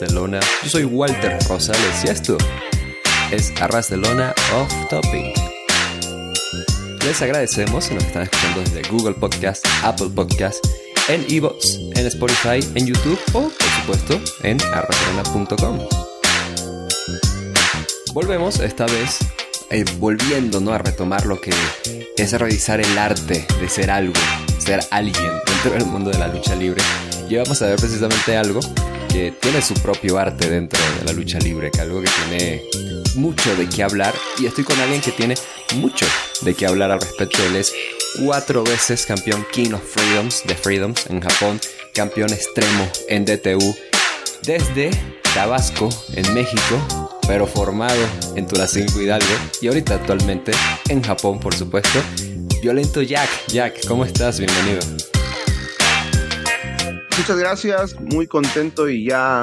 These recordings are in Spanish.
Yo soy Walter Rosales y esto es Arras de Lona Off Topic. Les agradecemos si nos están escuchando desde Google Podcast, Apple Podcast, en Evox, en Spotify, en YouTube o, por supuesto, en arrasdelona.com. Volvemos esta vez eh, volviendo ¿no? a retomar lo que es revisar el arte de ser algo, ser alguien dentro del mundo de la lucha libre y vamos a ver precisamente algo que tiene su propio arte dentro de la lucha libre, que algo que tiene mucho de qué hablar y estoy con alguien que tiene mucho de qué hablar al respecto. Él es cuatro veces campeón King of Freedoms de Freedoms en Japón, campeón extremo en DTU desde Tabasco en México, pero formado en Tulacinco Hidalgo y ahorita actualmente en Japón, por supuesto. Violento Jack, Jack, ¿cómo estás? Bienvenido. Muchas gracias, muy contento y ya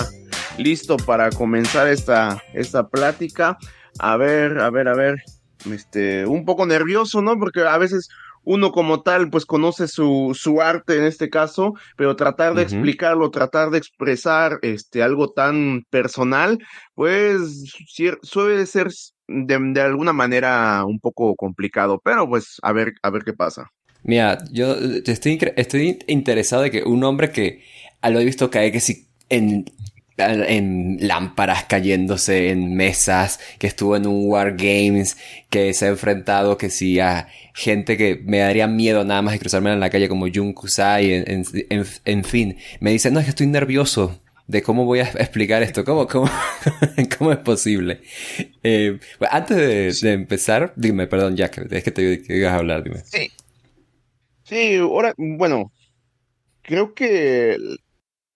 listo para comenzar esta, esta plática. A ver, a ver, a ver, este, un poco nervioso, ¿no? Porque a veces uno como tal, pues conoce su, su arte en este caso, pero tratar de explicarlo, tratar de expresar este, algo tan personal, pues suele ser de, de, alguna manera un poco complicado, pero pues a ver, a ver qué pasa. Mira, yo estoy, estoy interesado de que un hombre que lo he visto caer que si en, en lámparas cayéndose en mesas, que estuvo en un War Games, que se ha enfrentado que si a gente que me daría miedo nada más de cruzarme en la calle como Jun Kusai, en, en, en, fin, me dice, no, es que estoy nervioso de cómo voy a explicar esto, cómo, cómo, cómo es posible. Eh, antes de, de, empezar, dime, perdón, Jack, es que te que ibas a hablar, dime. Sí, Sí, ahora, bueno, creo que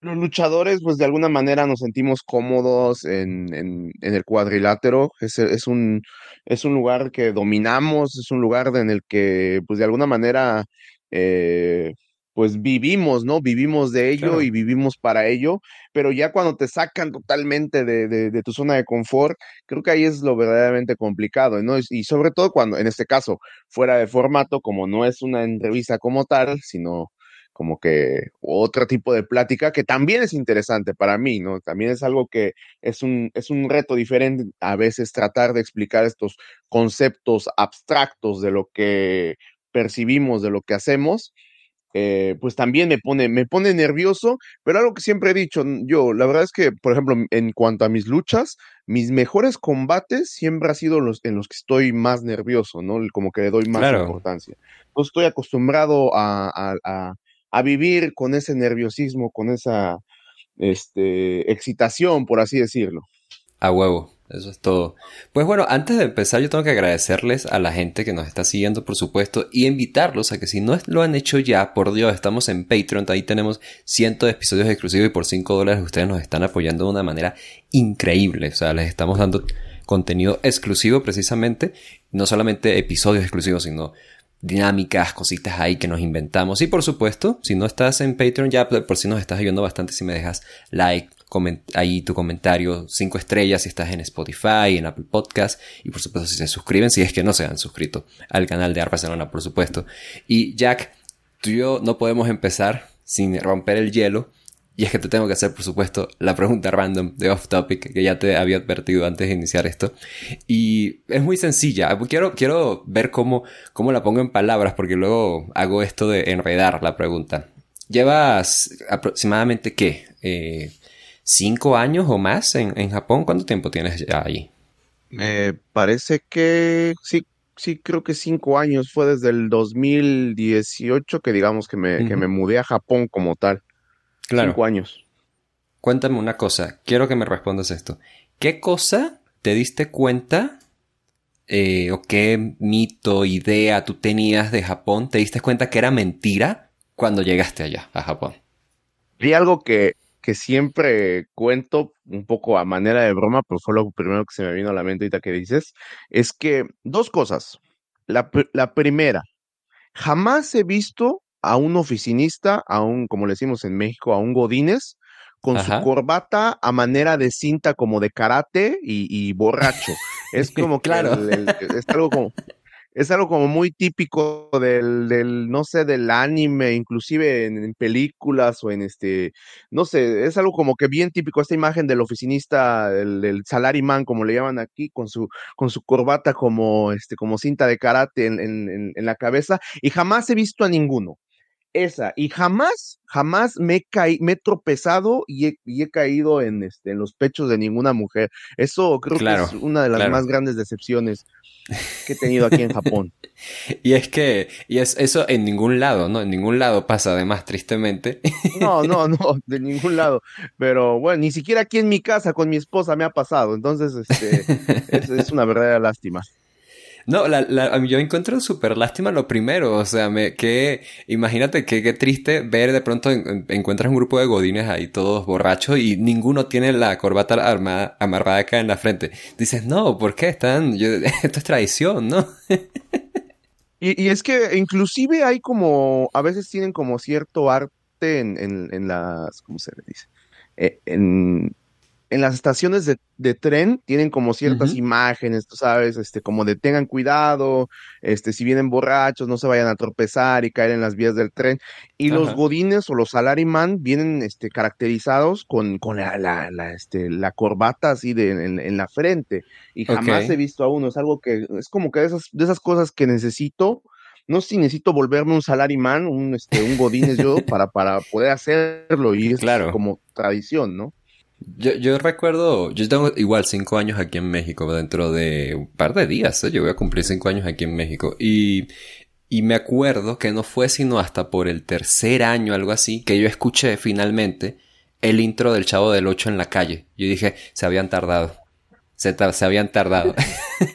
los luchadores, pues de alguna manera nos sentimos cómodos en, en, el cuadrilátero. Es, es, un, es un lugar que dominamos, es un lugar en el que, pues de alguna manera, eh, pues vivimos, ¿no? Vivimos de ello y vivimos para ello, pero ya cuando te sacan totalmente de, de, tu zona de confort, creo que ahí es lo verdaderamente complicado, ¿no? Y sobre todo cuando, en este caso, fuera de formato, como no es una entrevista como tal, sino como que otro tipo de plática que también es interesante para mí, ¿no? También es algo que es un, es un reto diferente a veces tratar de explicar estos conceptos abstractos de lo que percibimos, de lo que hacemos, eh, pues también me pone, me pone nervioso, pero algo que siempre he dicho yo, la verdad es que, por ejemplo, en cuanto a mis luchas, mis mejores combates siempre han sido los en los que estoy más nervioso, ¿no? Como que le doy más importancia. No estoy acostumbrado a, a, a, vivir con ese nerviosismo, con esa este, excitación, por así decirlo. A huevo. Eso es todo. Pues bueno, antes de empezar yo tengo que agradecerles a la gente que nos está siguiendo, por supuesto, y invitarlos a que si no lo han hecho ya, por Dios, estamos en Patreon, ahí tenemos cientos de episodios exclusivos y por 5 dólares ustedes nos están apoyando de una manera increíble. O sea, les estamos dando contenido exclusivo precisamente, no solamente episodios exclusivos, sino dinámicas, cositas ahí que nos inventamos. Y por supuesto, si no estás en Patreon ya por si nos estás ayudando bastante si me dejas like, ahí tu comentario, cinco estrellas si estás en Spotify, en Apple Podcast y por supuesto si se suscriben, si es que no se han suscrito al canal de Barcelona, por supuesto. Y Jack, tú y yo no podemos empezar sin romper el hielo. Y es que te tengo que hacer, por supuesto, la pregunta random de off topic que ya te había advertido antes de iniciar esto. Y es muy sencilla. Quiero, quiero ver cómo, cómo la pongo en palabras porque luego hago esto de enredar la pregunta. Llevas aproximadamente qué? Eh, cinco años o más en, en Japón. ¿Cuánto tiempo tienes ya ahí? Me parece que sí, sí, creo que cinco años. Fue desde el 2018 que digamos que me, que me mudé a Japón como tal. Claro. Cinco años. Cuéntame una cosa, quiero que me respondas esto. ¿Qué cosa te diste cuenta eh, o qué mito, idea tú tenías de Japón, te diste cuenta que era mentira cuando llegaste allá, a Japón? Vi algo que que siempre cuento un poco a manera de broma, pero fue lo primero que se me vino a la mente ahorita que dices, es que dos cosas. La, la primera, jamás he visto a un oficinista, a un, como le decimos en México, a un Godínez, con su corbata a manera de cinta como de karate y, borracho. Es como claro. es algo como es algo como muy típico del, del no sé, del anime, inclusive en, películas o en este, no sé, es algo como que bien típico, esta imagen del oficinista, el, del salaryman, como le llaman aquí, con su, con su corbata como, este, como cinta de karate en, en, en la cabeza, y jamás he visto a ninguno esa. Y jamás, jamás me he, caí, me he tropezado y he, y he caído en, este, en los pechos de ninguna mujer. Eso creo que es una de las más grandes decepciones que he tenido aquí en Japón. y es que, y es eso en ningún lado, ¿no? En ningún lado pasa además, tristemente. no, no, no, de ningún lado. Pero bueno, ni siquiera aquí en mi casa con mi esposa me ha pasado. Entonces, este, es, es una verdadera lástima. No, la, la, yo encuentro súper lástima lo primero, o sea, me, que, imagínate qué qué triste ver de pronto encuentras un grupo de godines ahí todos borrachos y ninguno tiene la corbata armada, amarrada acá en la frente. Dices, no, ¿por qué están? esto es tradición, ¿no? y, y, es que inclusive hay como, a veces tienen como cierto arte en, en, en las, ¿cómo se le dice? Eh, en, en las estaciones de, de tren tienen como ciertas imágenes, tú sabes, este, como de tengan cuidado, este, si vienen borrachos, no se vayan a tropezar y caer en las vías del tren. Y los godines o los salaryman vienen, este, caracterizados con, con la, la, la, este, la corbata así de, en, la frente. Y jamás he visto a uno, es algo que, es como que de esas, de esas cosas que necesito, no sé si necesito volverme un salaryman, un, este, un godines yo, para, para poder hacerlo, y es claro. como tradición, ¿no? Yo, yo recuerdo, yo tengo igual cinco años aquí en México, dentro de un par de días, ¿eh? yo voy a cumplir cinco años aquí en México. Y, y me acuerdo que no fue sino hasta por el tercer año, algo así, que yo escuché finalmente el intro del Chavo del Ocho en la calle. Yo dije, se habían tardado. Se, se habían tardado.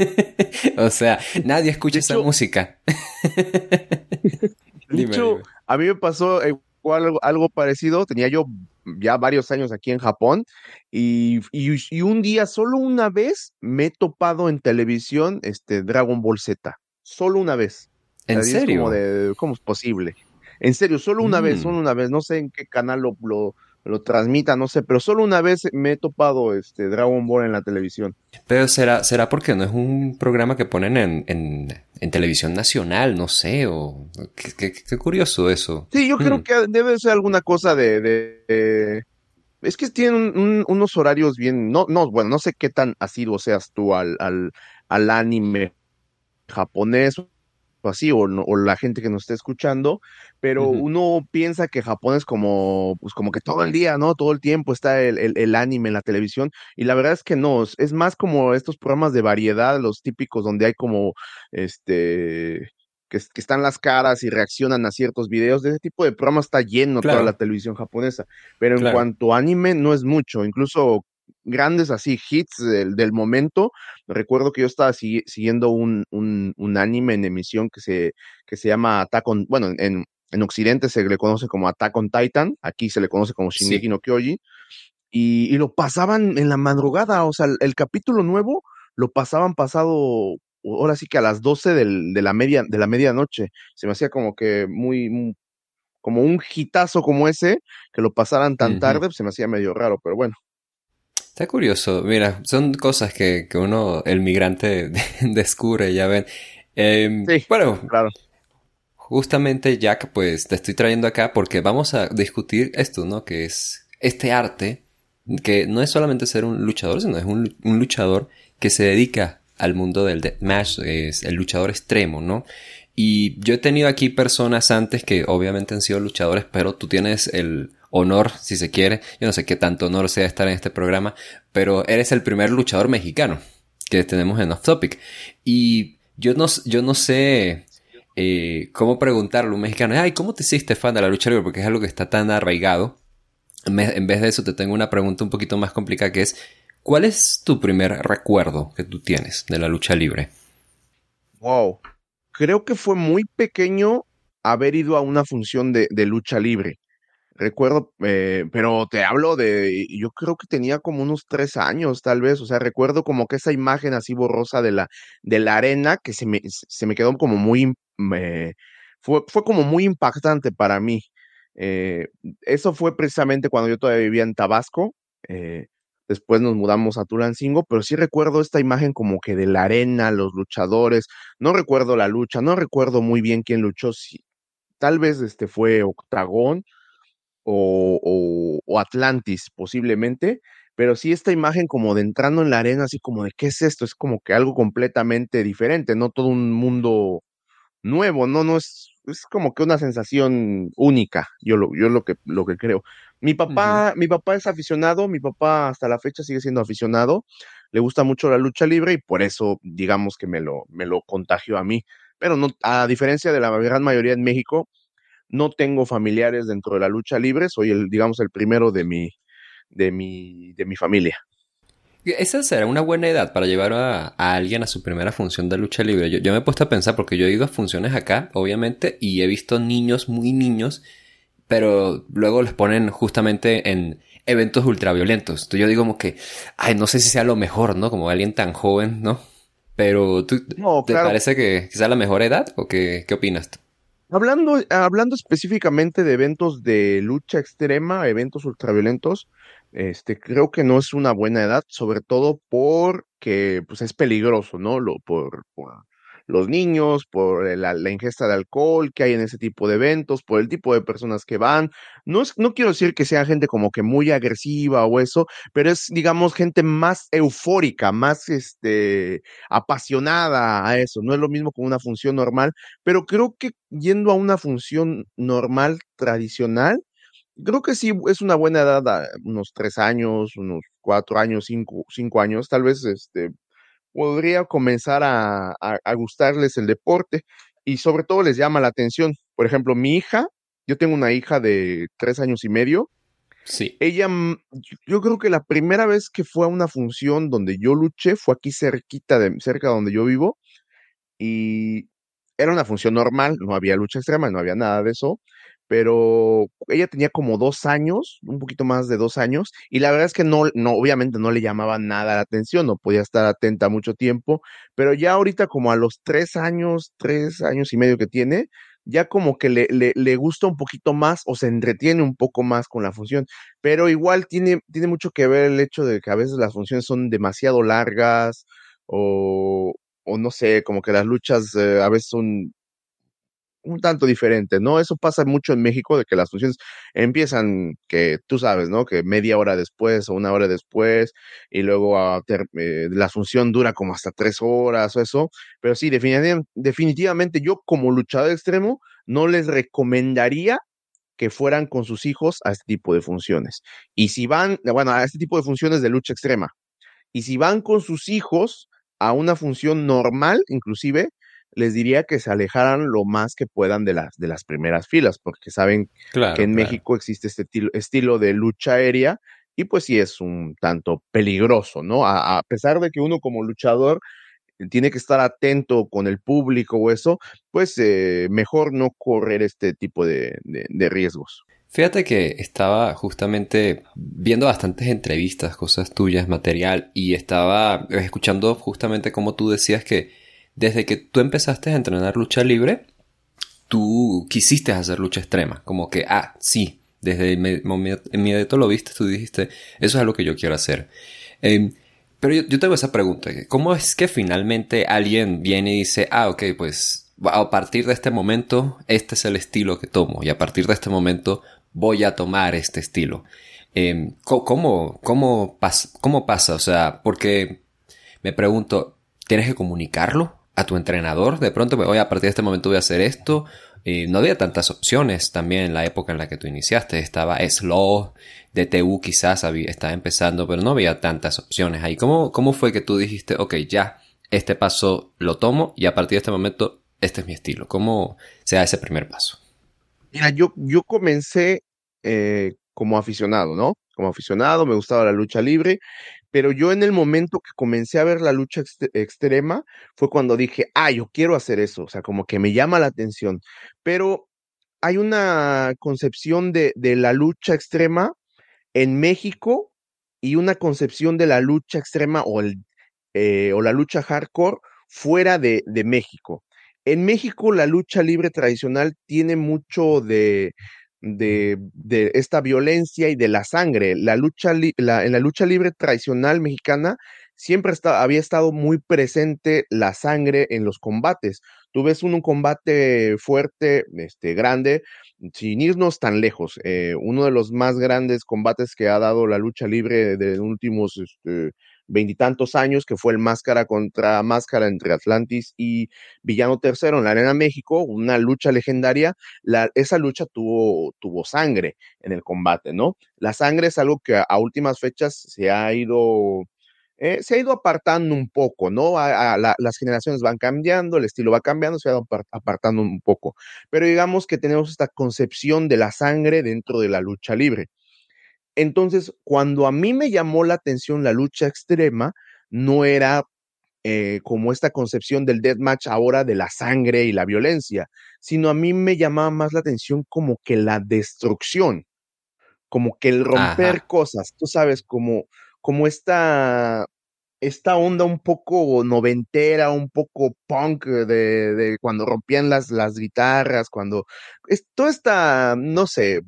o sea, nadie escucha esa música. Dicho, a mí me pasó algo, algo parecido. Tenía yo ya varios años aquí en Japón y, y, un día, solo una vez, me he topado en televisión este Dragon Ball Z. Solo una vez. ¿En serio? Como de, ¿Cómo es posible? En serio, solo una vez, mm. solo una vez. No sé en qué canal lo, lo, lo transmita, no sé, pero solo una vez me he topado este Dragon Ball en la televisión. Pero será, será porque no es un programa que ponen en, en, televisión nacional, no sé, o qué, qué, curioso eso. Sí, yo creo hmm. que debe ser alguna cosa de, de, es que tienen unos horarios bien, no, no, bueno, no sé qué tan asiduo seas tú al, al, al anime japonés así, o, o, la gente que nos esté escuchando, pero uno piensa que Japón es como, pues como que todo el día, ¿no? Todo el tiempo está el, el, anime en la televisión, y la verdad es que no, es más como estos programas de variedad, los típicos donde hay como, este, que, están las caras y reaccionan a ciertos videos, de ese tipo de programas está lleno toda la televisión japonesa, pero en cuanto a anime no es mucho, incluso grandes así hits del, del momento. Recuerdo que yo estaba siguiendo un, un, un, anime en emisión que se, que se llama Attack on, bueno, en, en Occidente se le conoce como Attack on Titan, aquí se le conoce como Shingeki no Kyoji, y, y, lo pasaban en la madrugada, o sea, el, capítulo nuevo lo pasaban pasado, ahora sí que a las 12 del, de la media, de la medianoche, se me hacía como que muy, como un hitazo como ese, que lo pasaran tan tarde, pues se me hacía medio raro, pero bueno. Está curioso, mira, son cosas que, que uno, el migrante, descubre, ya ven. Em, sí, bueno, claro. Justamente, Jack, pues te estoy trayendo acá porque vamos a discutir esto, ¿no? Que es este arte, que no es solamente ser un luchador, sino es un, un luchador que se dedica al mundo del deathmatch, es el luchador extremo, ¿no? Y yo he tenido aquí personas antes que obviamente han sido luchadores, pero tú tienes el honor, si se quiere. Yo no sé qué tanto honor sea estar en este programa, pero eres el primer luchador mexicano que tenemos en Off Topic. Y yo no, yo no sé eh, cómo preguntarle a un mexicano, ay, ¿cómo te hiciste fan de la lucha libre? Porque es algo que está tan arraigado. En vez de eso, te tengo una pregunta un poquito más complicada que es, ¿cuál es tu primer recuerdo que tú tienes de la lucha libre? Wow. Creo que fue muy pequeño haber ido a una función de lucha libre. Recuerdo, eh, pero te hablo de, yo creo que tenía como unos tres años, tal vez, o sea, recuerdo como que esa imagen así borrosa de la, de la arena que se me, se me quedó como muy, fue, fue como muy impactante para mí. Eh, eso fue precisamente cuando yo todavía vivía en Tabasco. Eh, después nos mudamos a Tulancingo, pero sí recuerdo esta imagen como que de la arena, los luchadores, no recuerdo la lucha, no recuerdo muy bien quién luchó, tal vez este fue Octagón o, o, Atlantis posiblemente, pero sí esta imagen como de entrando en la arena, así como de qué es esto, es como que algo completamente diferente, no todo un mundo nuevo, no, no es, es como que una sensación única, yo lo, yo lo que, lo que creo. Mi papá, mi papá es aficionado, mi papá hasta la fecha sigue siendo aficionado, le gusta mucho la lucha libre y por eso digamos que me lo, me lo contagió a mí. Pero no, a diferencia de la gran mayoría en México, no tengo familiares dentro de la lucha libre, soy el, digamos, el primero de mi, de mi, de mi familia. Esa será una buena edad para llevar a, alguien a su primera función de lucha libre. Yo, yo, me he puesto a pensar, porque yo he ido a funciones acá, obviamente, y he visto niños muy niños, pero luego les ponen justamente en eventos ultraviolentos. Entonces yo digo como que, ay, no sé si sea lo mejor, ¿no? Como alguien tan joven, ¿no? Pero ¿tú, ¿te parece que, sea la mejor edad o qué, qué opinas tú? Hablando, hablando específicamente de eventos de lucha extrema, eventos ultraviolentos, este, creo que no es una buena edad, sobre todo porque pues, es peligroso, ¿no? Lo, por, los niños, por la, ingesta de alcohol que hay en ese tipo de eventos, por el tipo de personas que van. No, es, no quiero decir que sea gente como que muy agresiva o eso, pero es, digamos, gente más eufórica, más este, apasionada a eso. No es lo mismo con una función normal, pero creo que yendo a una función normal, tradicional, creo que sí es una buena edad, unos tres años, unos cuatro años, cinco, cinco años, tal vez este, podría comenzar a, a, gustarles el deporte y sobre todo les llama la atención. Por ejemplo, mi hija, yo tengo una hija de tres años y medio. Sí. Ella, yo creo que la primera vez que fue a una función donde yo luché fue aquí cerquita de cerca donde yo vivo y era una función normal, no había lucha extrema, no había nada de eso pero ella tenía como dos años, un poquito más de dos años, y la verdad es que no, no, obviamente no le llamaba nada la atención, no podía estar atenta mucho tiempo, pero ya ahorita como a los tres años, tres años y medio que tiene, ya como que le, le, le gusta un poquito más o se entretiene un poco más con la función, pero igual tiene, tiene mucho que ver el hecho de que a veces las funciones son demasiado largas o, o no sé, como que las luchas eh, a veces son un tanto diferente, ¿no? Eso pasa mucho en México, de que las funciones empiezan, que tú sabes, ¿no? Que media hora después o una hora después, y luego a eh, la función dura como hasta tres horas o eso, pero sí, definitivamente, definitivamente yo como luchador extremo no les recomendaría que fueran con sus hijos a este tipo de funciones. Y si van, bueno, a este tipo de funciones de lucha extrema, y si van con sus hijos a una función normal, inclusive, les diría que se alejaran lo más que puedan de las, de las primeras filas, porque saben que en México existe este estilo de lucha aérea y pues sí es un tanto peligroso, ¿no? A, pesar de que uno como luchador tiene que estar atento con el público o eso, pues eh, mejor no correr este tipo de, de riesgos. Fíjate que estaba justamente viendo bastantes entrevistas, cosas tuyas, material, y estaba escuchando justamente como tú decías que desde que tú empezaste a entrenar lucha libre, tú quisiste hacer lucha extrema. Como que, ah, sí, desde inmediato lo viste, tú dijiste, eso es algo que yo quiero hacer. Em, pero yo, tengo esa pregunta, ¿cómo es que finalmente alguien viene y dice, ah, ok, pues a partir de este momento, este es el estilo que tomo y a partir de este momento voy a tomar este estilo? Eh, ¿cómo, cómo, ¿Cómo pasa? O sea, porque me pregunto, ¿tienes que comunicarlo? A tu entrenador. De pronto, voy a partir de este momento voy a hacer esto. no había tantas opciones también en la época en la que tú iniciaste. Estaba Slow, DTU quizás había, estaba empezando, pero no había tantas opciones ahí. ¿Cómo, ¿Cómo fue que tú dijiste, ok, ya, este paso lo tomo y a partir de este momento este es mi estilo? ¿Cómo se da ese primer paso? Mira, yo, yo comencé eh, como aficionado, ¿no? Como aficionado, me gustaba la lucha libre pero yo en el momento que comencé a ver la lucha extrema fue cuando dije, ah, yo quiero hacer eso, o sea, como que me llama la atención, pero hay una concepción de, de la lucha extrema en México y una concepción de la lucha extrema o, el, eh, o la lucha hardcore fuera de, de México. En México la lucha libre tradicional tiene mucho de, de, de, esta violencia y de la sangre. La lucha la, en la lucha libre tradicional mexicana siempre había estado muy presente la sangre en los combates. Tú ves un, un combate fuerte, este, grande, sin irnos tan lejos. Eh, uno de los más grandes combates que ha dado la lucha libre de los últimos este, veintitantos años, que fue el máscara contra máscara entre Atlantis y Villano Tercero en la Arena México, una lucha legendaria. La, esa lucha tuvo, sangre en el combate, ¿no? La sangre es algo que a, últimas fechas se ha ido eh, se ha ido apartando un poco, ¿no? A, la, las generaciones van cambiando, el estilo va cambiando, se ha ido apartando un poco. Pero digamos que tenemos esta concepción de la sangre dentro de la lucha libre. Entonces, cuando a mí me llamó la atención la lucha extrema, no era eh, como esta concepción del deathmatch ahora de la sangre y la violencia, sino a mí me llamaba más la atención como que la destrucción, como que el romper cosas, tú sabes, como, como esta, esta onda un poco noventera, un poco punk de, de cuando rompían las, las guitarras, cuando, es, toda esta, no sé,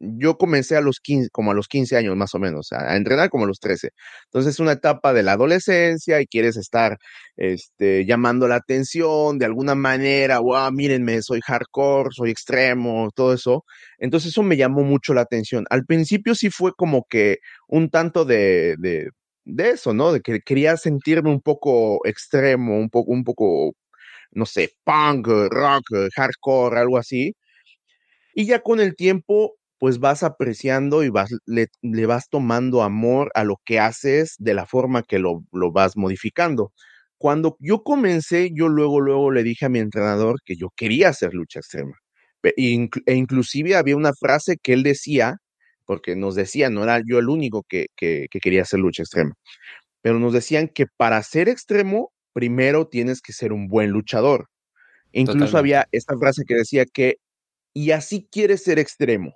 yo comencé a los 15, como a los 15 años más o menos, a, entrenar como a los 13. Entonces es una etapa de la adolescencia y quieres estar este, llamando la atención de alguna manera, wow, mírenme, soy hardcore, soy extremo, todo eso. Entonces eso me llamó mucho la atención. Al principio sí fue como que un tanto de, de, de eso, ¿no? De que quería sentirme un poco extremo, un poco, un poco, no sé, punk, rock, hardcore, algo así. Y ya con el tiempo pues vas apreciando y vas, le, vas tomando amor a lo que haces de la forma que lo, vas modificando. Cuando yo comencé, yo luego, luego le dije a mi entrenador que yo quería hacer lucha extrema. E inclusive había una frase que él decía, porque nos decía, no era yo el único que, que, quería hacer lucha extrema, pero nos decían que para ser extremo, primero tienes que ser un buen luchador. incluso había esta frase que decía que, y así quieres ser extremo.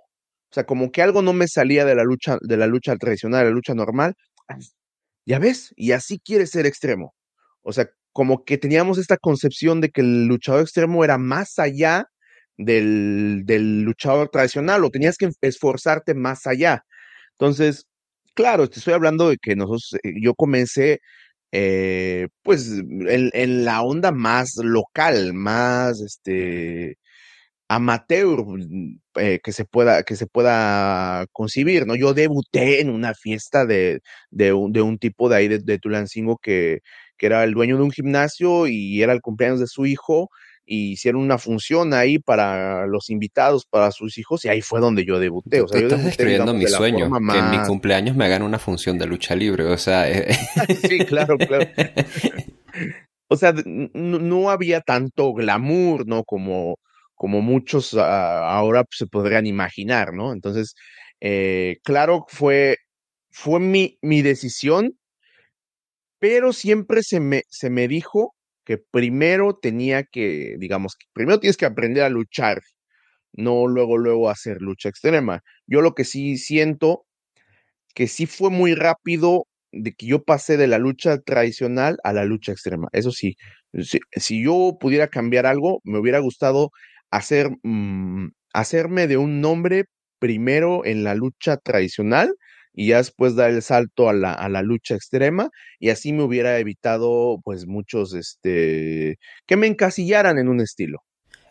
O sea, como que algo no me salía de la lucha, de la lucha tradicional, de la lucha normal. Ya ves, y así quiere ser extremo. O sea, como que teníamos esta concepción de que el luchador extremo era más allá del, del luchador tradicional, o tenías que esforzarte más allá. Entonces, claro, te estoy hablando de que nosotros, eh, yo comencé eh, pues en, en, la onda más local, más este amateur mm, eh, que se pueda que se pueda concibir, ¿no? Yo debuté en una fiesta de, de, un, de un tipo de ahí de, Tulancingo que, que era el dueño de un gimnasio y era el cumpleaños de su hijo y hicieron una función ahí para los invitados, para sus hijos, y ahí fue donde yo debuté. O sea, yo estás describiendo mi sueño, que en mi cumpleaños me hagan una función de lucha libre, o sea... Eh, sí, claro, claro. o sea, no había tanto glamour, ¿no? Como, como muchos ah, ahora se podrían imaginar, ¿no? Entonces, eh, claro, fue, fue mi, mi decisión, pero siempre se me, se me dijo que primero tenía que, digamos, primero tienes que aprender a luchar, no luego, luego hacer lucha extrema. Yo lo que sí siento, que sí fue muy rápido de que yo pasé de la lucha tradicional a la lucha extrema. Eso sí, si, si yo pudiera cambiar algo, me hubiera gustado hacer, mm, hacerme de un nombre primero en la lucha tradicional y ya después dar el salto a la, a la lucha extrema y así me hubiera evitado pues muchos, este, que me encasillaran en un estilo.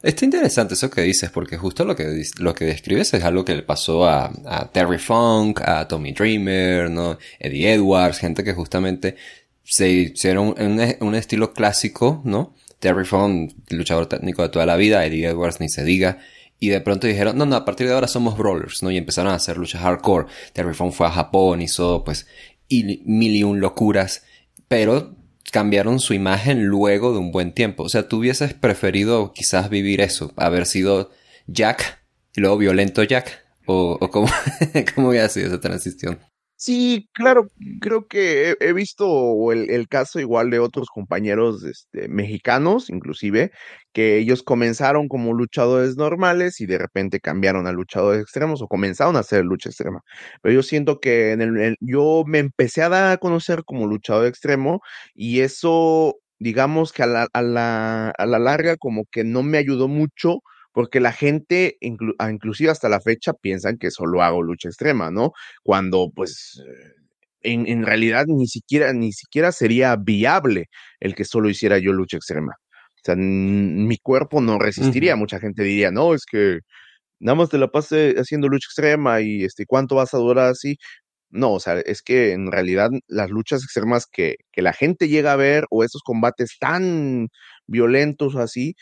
Está interesante eso que dices, porque justo lo que, lo que describes es algo que le pasó a, Terry Funk, a Tommy Dreamer, ¿no? Eddie Edwards, gente que justamente se hicieron un, un estilo clásico, ¿no? Terry Funk, luchador técnico de toda la vida, Eddie Edwards ni se diga. Y de pronto dijeron, no, no, a partir de ahora somos brawlers, ¿no? Y empezaron a hacer luchas hardcore. Terry Funk fue a Japón, hizo pues mil y un locuras. Pero cambiaron su imagen luego de un buen tiempo. O sea, tú hubieses preferido quizás vivir eso, haber sido Jack y luego violento Jack. ¿O, o cómo, cómo hubiera sido esa transición? Sí, claro, creo que he, visto el, caso igual de otros compañeros este, mexicanos, inclusive, que ellos comenzaron como luchadores normales y de repente cambiaron a luchadores extremos o comenzaron a hacer lucha extrema. Pero yo siento que en el, yo me empecé a dar a conocer como luchador extremo y eso, digamos que a la, a la, a la larga como que no me ayudó mucho porque la gente, ah, inclusive hasta la fecha, piensan que solo hago lucha extrema, ¿no? Cuando pues en, en, realidad ni siquiera, ni siquiera sería viable el que solo hiciera yo lucha extrema. O sea, mi cuerpo no resistiría. Mucha gente diría, no, es que nada más te la pasé haciendo lucha extrema y este, ¿cuánto vas a durar así? No, o sea, es que en realidad las luchas extremas que, que la gente llega a ver o estos combates tan violentos o así,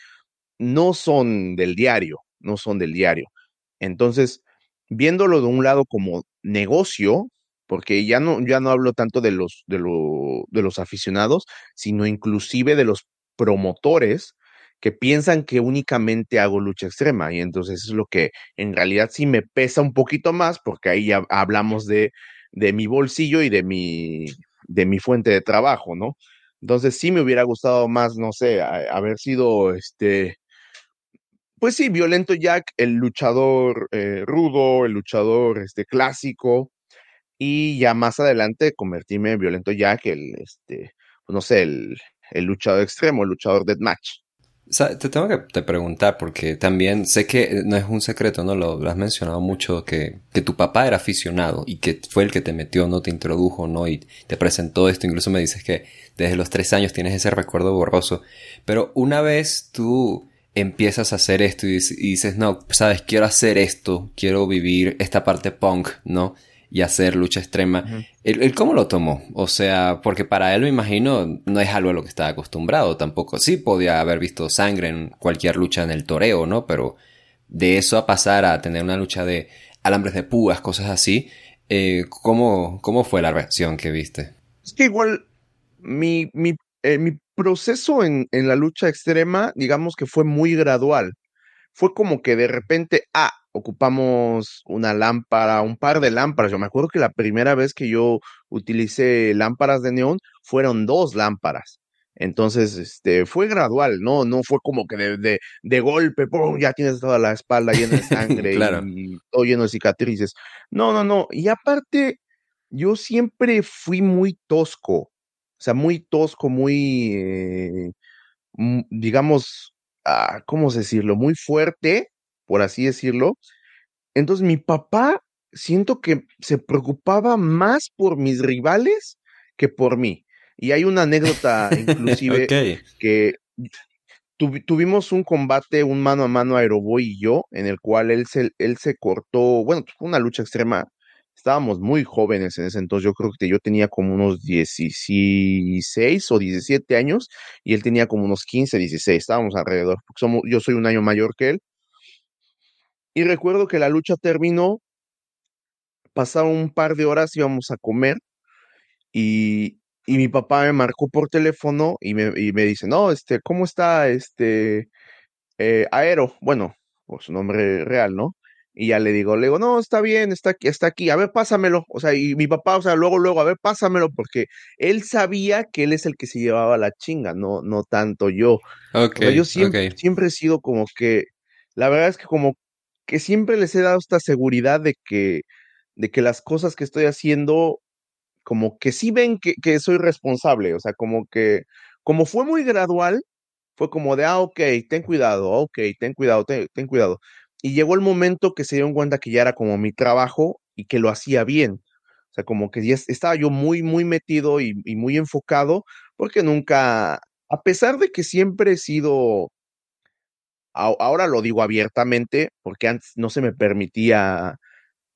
no son del diario, no son del diario. Entonces, viéndolo de un lado como negocio, porque ya no, ya no hablo tanto de los, de, de los aficionados, sino inclusive de los promotores que piensan que únicamente hago lucha extrema. Y entonces es lo que en realidad sí me pesa un poquito más, porque ahí ya hablamos de, de mi bolsillo y de mi, de mi fuente de trabajo, ¿no? Entonces sí me hubiera gustado más, no sé, haber sido este pues sí, Violento Jack, el luchador eh, rudo, el luchador este, clásico, y ya más adelante convertirme en Violento Jack, el, este, pues no sé, el, luchador extremo, el luchador deathmatch. te tengo que te preguntar, porque también sé que no es un secreto, ¿no? Lo, has mencionado mucho, que, que, tu papá era aficionado y que fue el que te metió, ¿no? Te introdujo, ¿no? Y te presentó esto. Incluso me dices que desde los tres años tienes ese recuerdo borroso. Pero una vez tú empiezas a hacer esto y, dices, no, sabes, quiero hacer esto, quiero vivir esta parte punk, ¿no? Y hacer lucha extrema. ¿El, cómo lo tomó? O sea, porque para él me imagino no es algo a lo que estaba acostumbrado tampoco. Sí podía haber visto sangre en cualquier lucha en el toreo, ¿no? Pero de eso a pasar a tener una lucha de alambres de púas, cosas así, eh, ¿cómo, ¿cómo fue la reacción que viste? Es que igual mi, mi, eh, mi proceso en, en, la lucha extrema, digamos que fue muy gradual. Fue como que de repente, ah, ocupamos una lámpara, un par de lámparas. Yo me acuerdo que la primera vez que yo utilicé lámparas de neón fueron dos lámparas. Entonces, este, fue gradual, ¿no? No fue como que de, de, de golpe, ¡pum! ya tienes toda la espalda llena de sangre y todo lleno de cicatrices. No, no, no. Y aparte, yo siempre fui muy tosco. O sea, muy tosco, muy, eh, digamos, ah, ¿cómo decirlo? Muy fuerte, por así decirlo. Entonces mi papá siento que se preocupaba más por mis rivales que por mí. Y hay una anécdota inclusive que tuvimos un combate, un mano a mano Aeroboy y yo, en el cual él se, él se cortó, bueno, fue una lucha extrema estábamos muy jóvenes en ese entonces. Yo creo que yo tenía como unos 16 o 17 años y él tenía como unos 15, 16. Estábamos alrededor. Somos, yo soy un año mayor que él. Y recuerdo que la lucha terminó. Pasaron un par de horas, íbamos a comer y, y mi papá me marcó por teléfono y me, y me dice, no, este, ¿cómo está este eh, Aero? Bueno, por su nombre real, ¿no? Y ya le digo, le digo, no, está bien, está aquí, está aquí, a ver, pásamelo. O sea, y mi papá, o sea, luego, luego, a ver, pásamelo, porque él sabía que él es el que se llevaba la chinga, no, no tanto yo. Okay, yo siempre, siempre he sido como que, la verdad es que como que siempre les he dado esta seguridad de que, de que las cosas que estoy haciendo, como que sí ven que, que soy responsable, o sea, como que, como fue muy gradual, fue como de, ah, ok, ten cuidado, ok, ten cuidado, ten, ten cuidado. Y llegó el momento que se dieron cuenta que ya era como mi trabajo y que lo hacía bien. O sea, como que ya estaba yo muy, muy metido y, muy enfocado, porque nunca, a pesar de que siempre he sido, ahora lo digo abiertamente, porque antes no se me permitía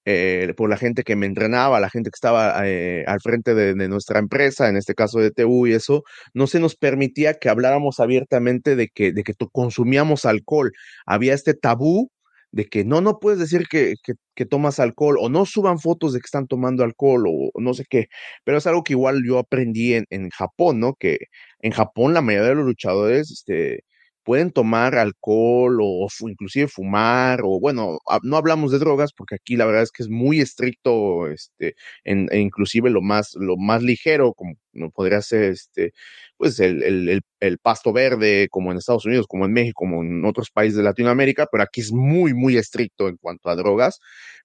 eh, por la gente que me entrenaba, la gente que estaba eh, al frente de, de, nuestra empresa, en este caso de TU y eso, no se nos permitía que habláramos abiertamente de que, de que consumíamos alcohol. Había este tabú de que no, no puedes decir que, que, tomas alcohol o no suban fotos de que están tomando alcohol o, no sé qué, pero es algo que igual yo aprendí en, en Japón, ¿no? Que en Japón la mayoría de los luchadores, este, pueden tomar alcohol o, inclusive fumar o bueno, no hablamos de drogas porque aquí la verdad es que es muy estricto, este, en, e inclusive lo más, lo más ligero, como podría ser este, pues el, el, el, pasto verde, como en Estados Unidos, como en México, como en otros países de Latinoamérica, pero aquí es muy, muy estricto en cuanto a drogas.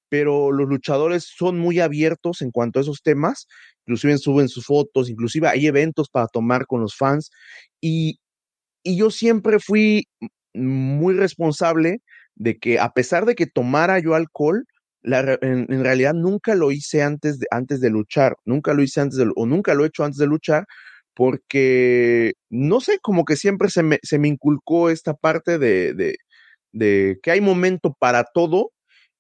Pero los luchadores son muy abiertos en cuanto a esos temas, inclusive suben sus fotos, inclusive hay eventos para tomar con los fans y, y yo siempre fui muy responsable de que a pesar de que tomara yo alcohol, en, realidad nunca lo hice antes de, antes de luchar, nunca lo hice antes o nunca lo he hecho antes de luchar, porque no sé, como que siempre se me, se me inculcó esta parte de, de, de que hay momento para todo,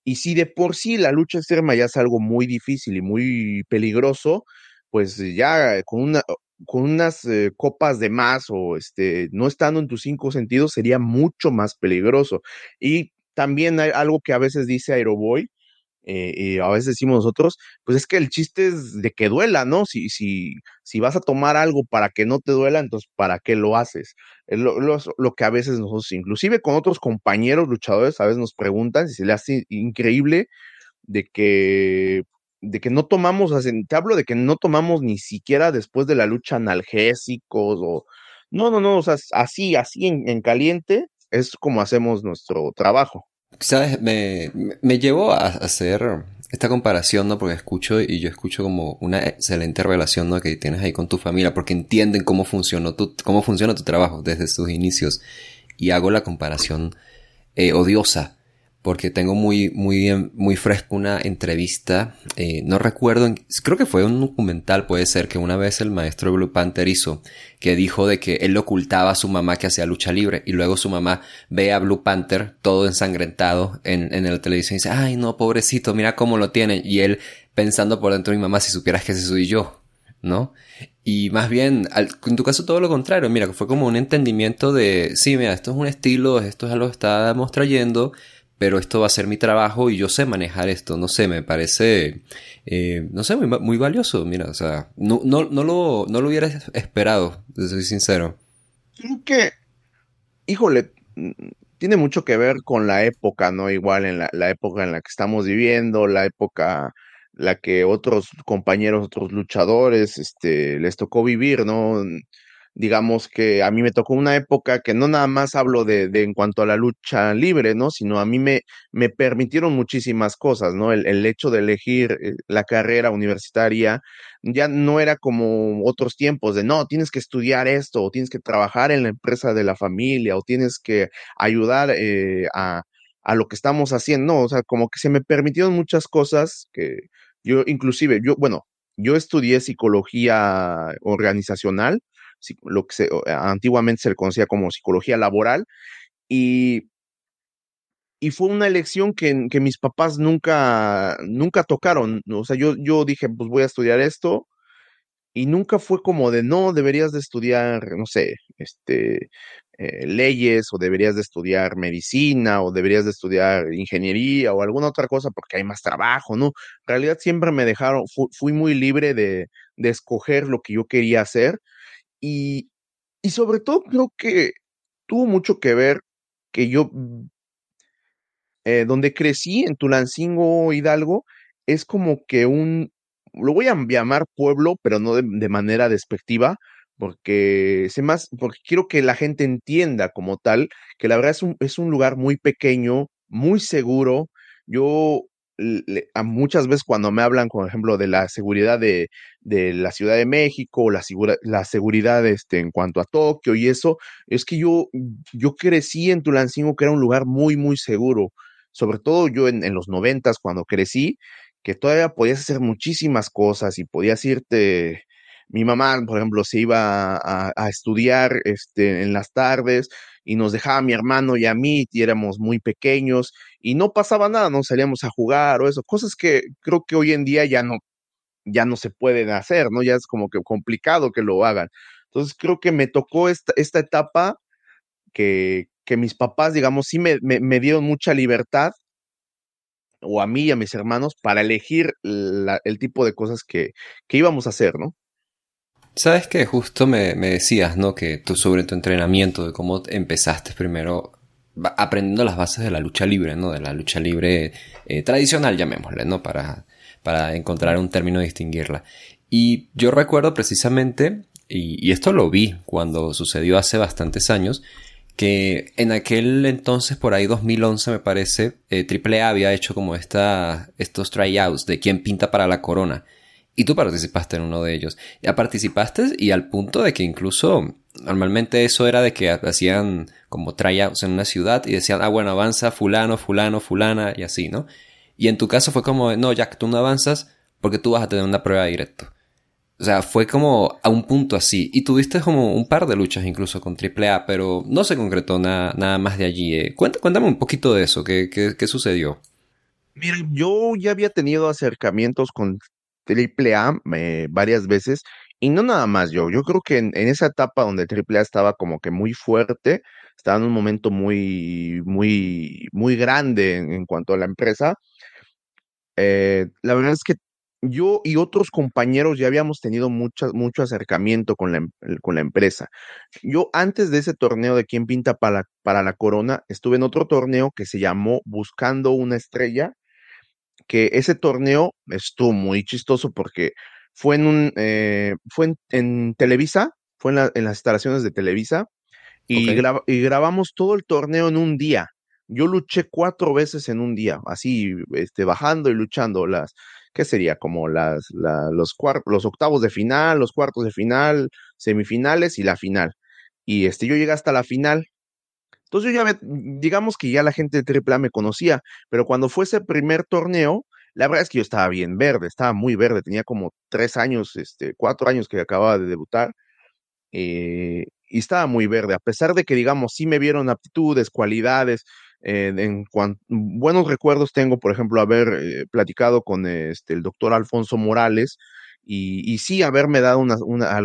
y si de por sí la lucha extrema ya es algo muy difícil y muy peligroso, pues ya con una, con unas eh, copas de más o este, no estando en tus cinco sentidos sería mucho más peligroso. Y también hay algo que a veces dice Aeroboy, eh, y a veces decimos nosotros, pues es que el chiste es de que duela, ¿no? Si, si, si vas a tomar algo para que no te duela, entonces ¿para qué lo haces? Es lo, lo, que a veces nosotros, inclusive con otros compañeros luchadores, a veces nos preguntan si se le hace increíble de que de que no tomamos, te hablo de que no tomamos ni siquiera después de la lucha analgésicos o no, no, no, o sea, así, así en, caliente es como hacemos nuestro trabajo. Sabes, me, me a hacer esta comparación, ¿no? Porque escucho y yo escucho como una excelente relación, ¿no? Que tienes ahí con tu familia, porque entienden cómo funcionó tu, cómo funciona tu trabajo desde sus inicios. Y hago la comparación eh, odiosa porque tengo muy, muy, muy fresco una entrevista, eh, no recuerdo, creo que fue un documental, puede ser, que una vez el maestro Blue Panther hizo, que dijo de que él ocultaba a su mamá que hacía lucha libre, y luego su mamá ve a Blue Panther todo ensangrentado en, en la televisión y dice, ay no, pobrecito, mira cómo lo tiene, y él pensando por dentro de mi mamá, si supieras que ese soy yo, ¿no? Y más bien, en tu caso todo lo contrario, mira, fue como un entendimiento de, sí, mira, esto es un estilo, esto es algo que estamos trayendo, pero esto va a ser mi trabajo y yo sé manejar esto, no sé, me parece, eh, no sé, muy, muy, valioso, mira, o sea, no, no, no, lo, no lo esperado, soy sincero. Creo que, híjole, tiene mucho que ver con la época, ¿no? Igual en la, la época en la que estamos viviendo, la época la que otros compañeros, otros luchadores, este, les tocó vivir, ¿no? Digamos que a mí me tocó una época que no nada más hablo de, de en cuanto a la lucha libre, ¿no? Sino a mí me, me permitieron muchísimas cosas, ¿no? El, el hecho de elegir eh, la carrera universitaria ya no era como otros tiempos de, no, tienes que estudiar esto, o tienes que trabajar en la empresa de la familia, o tienes que ayudar eh, a, a lo que estamos haciendo, no, o sea, como que se me permitieron muchas cosas que yo inclusive, yo, bueno, yo estudié psicología organizacional, lo que se, antiguamente se le conocía como psicología laboral, y, y fue una elección que, que, mis papás nunca, nunca tocaron. O sea, yo, yo dije, pues voy a estudiar esto, y nunca fue como de, no, deberías de estudiar, no sé, este, eh, leyes, o deberías de estudiar medicina, o deberías de estudiar ingeniería, o alguna otra cosa, porque hay más trabajo, ¿no? En realidad siempre me dejaron, fui muy libre de, de escoger lo que yo quería hacer, y, y sobre todo creo que tuvo mucho que ver que yo, eh, donde crecí, en Tulancingo, Hidalgo, es como que un, lo voy a llamar pueblo, pero no de, de manera despectiva, porque sé más, porque quiero que la gente entienda como tal, que la verdad es un, es un lugar muy pequeño, muy seguro. Yo a muchas veces cuando me hablan, por ejemplo, de la seguridad de, de la Ciudad de México, la, la seguridad este, en cuanto a Tokio y eso, es que yo, yo crecí en Tulancingo, que era un lugar muy, muy seguro. Sobre todo yo en, en los noventas, cuando crecí, que todavía podías hacer muchísimas cosas y podías irte mi mamá, por ejemplo, se iba a, a, estudiar este, en las tardes y nos dejaba mi hermano y a mí, y éramos muy pequeños, y no pasaba nada, no salíamos a jugar o eso, cosas que creo que hoy en día ya no, ya no se pueden hacer, ¿no? Ya es como que complicado que lo hagan. Entonces creo que me tocó esta, esta etapa que, que mis papás, digamos, sí me, me, me dieron mucha libertad o a mí y a mis hermanos para elegir el tipo de cosas que, que íbamos a hacer, ¿no? Sabes que justo me, decías, ¿no? Que tú sobre tu entrenamiento, de cómo empezaste primero aprendiendo las bases de la lucha libre, ¿no? De la lucha libre eh, tradicional, llamémosle, ¿no? Para, para encontrar un término de distinguirla. Y yo recuerdo precisamente, y, y, esto lo vi cuando sucedió hace bastantes años, que en aquel entonces, por ahí 2011 me parece, eh, AAA había hecho como esta, estos tryouts de quién pinta para la corona. Y tú participaste en uno de ellos. Ya participaste y al punto de que incluso normalmente eso era de que hacían como tryouts en una ciudad y decían, ah, bueno, avanza fulano, fulano, fulana y así, ¿no? Y en tu caso fue como, no, Jack, tú no avanzas porque tú vas a tener una prueba directa. O sea, fue como a un punto así. Y tuviste como un par de luchas incluso con AAA, pero no se concretó nada, nada más de allí. Eh. Cuéntame, un poquito de eso, ¿qué, qué, sucedió? Mira, yo ya había tenido acercamientos con AAA eh, varias veces y no nada más yo. Yo creo que en, esa etapa donde AAA estaba como que muy fuerte, estaba en un momento muy, muy, muy grande en, cuanto a la empresa. Eh, la verdad es que yo y otros compañeros ya habíamos tenido mucho, acercamiento con la, em, con la empresa. Yo antes de ese torneo de quién pinta para, para la corona, estuve en otro torneo que se llamó Buscando una estrella, que ese torneo estuvo muy chistoso porque fue en un eh, fue en, Televisa, fue en, las instalaciones de Televisa y, y grabamos todo el torneo en un día. Yo luché cuatro veces en un día, así, este, bajando y luchando las, ¿qué sería? Como las, los, los octavos de final, los cuartos de final, semifinales y la final. Y este, yo llegué hasta la final. Entonces yo ya, digamos que ya la gente de AAA me conocía, pero cuando fue ese primer torneo, la verdad es que yo estaba bien verde, estaba muy verde, tenía como tres años, este, cuatro años que acababa de debutar. Eh, y estaba muy verde, a pesar de que, digamos, sí me vieron aptitudes, cualidades, eh, en buenos recuerdos tengo, por ejemplo, haber eh, platicado con este, el doctor Alfonso Morales y, sí haberme dado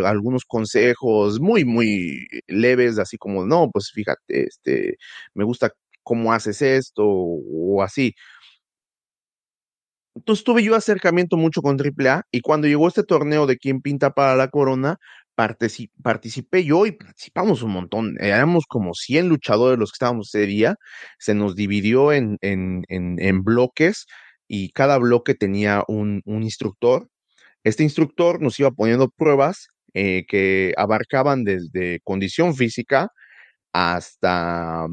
algunos consejos muy, muy leves, así como, no, pues fíjate, este, me gusta cómo haces esto o, así. Entonces tuve yo acercamiento mucho con AAA y cuando llegó este torneo de quién pinta para la corona, participé yo y participamos un montón. Éramos como 100 luchadores los que estábamos ese día. Se nos dividió en, en, en, bloques y cada bloque tenía un, un, instructor. Este instructor nos iba poniendo pruebas eh, que abarcaban desde condición física hasta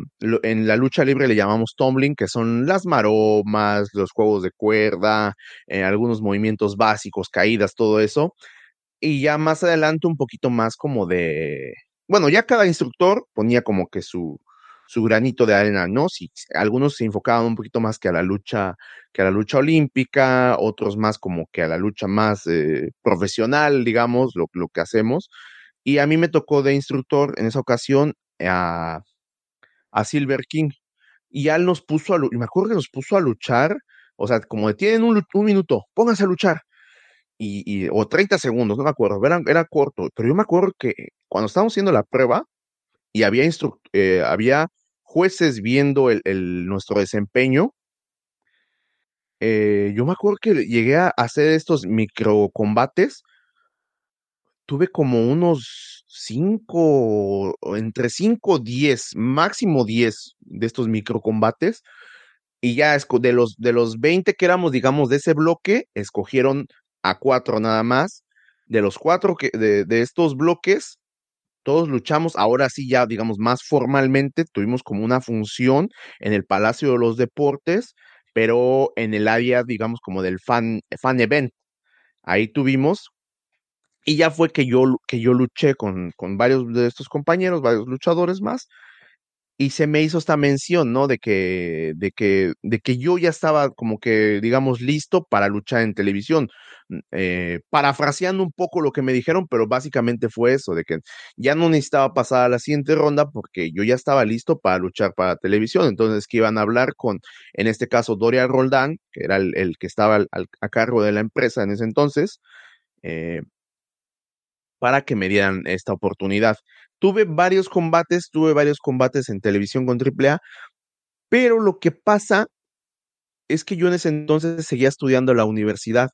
en la lucha libre le llamamos tumbling, que son las maromas, los juegos de cuerda, eh, algunos movimientos básicos, caídas, todo eso. Y ya más adelante un poquito más como de, bueno, ya cada instructor ponía como que su, su granito de arena, ¿no? Si algunos se enfocaban un poquito más que a la lucha, que a la lucha olímpica, otros más como que a la lucha más eh, profesional, digamos, lo, que hacemos. Y a mí me tocó de instructor en esa ocasión a, a Silver King. Y él nos puso a, me acuerdo que nos puso a luchar, o sea, como de tienen un, un minuto, pónganse a luchar y, o 30 segundos, no me acuerdo, era, era corto, pero yo me acuerdo que cuando estábamos haciendo la prueba y había, eh, había jueces viendo el, nuestro desempeño, eh, yo me acuerdo que llegué a hacer estos micro combates, tuve como unos 5, entre 5 10, máximo 10 de estos micro combates, y ya de los, de los 20 que éramos, digamos, de ese bloque, escogieron a cuatro nada más. De los cuatro que, de, de estos bloques, todos luchamos, ahora sí ya, digamos, más formalmente, tuvimos como una función en el Palacio de los Deportes, pero en el área, digamos, como del fan, fan event. Ahí tuvimos, y ya fue que yo, que yo luché con, con varios de estos compañeros, varios luchadores más, y se me hizo esta mención, ¿no? De que, de que, de que yo ya estaba como que, digamos, listo para luchar en televisión. Mm, eh, parafraseando un poco lo que me dijeron, pero básicamente fue eso, de que ya no necesitaba pasar a la siguiente ronda porque yo ya estaba listo para luchar para televisión. Entonces, que iban a hablar con, en este caso, Doria Roldán, que era el, que estaba a cargo de la empresa en ese entonces, eh, para que me dieran esta oportunidad. Tuve varios combates, tuve varios combates en televisión con AAA, pero lo que pasa es que yo en ese entonces seguía estudiando la universidad.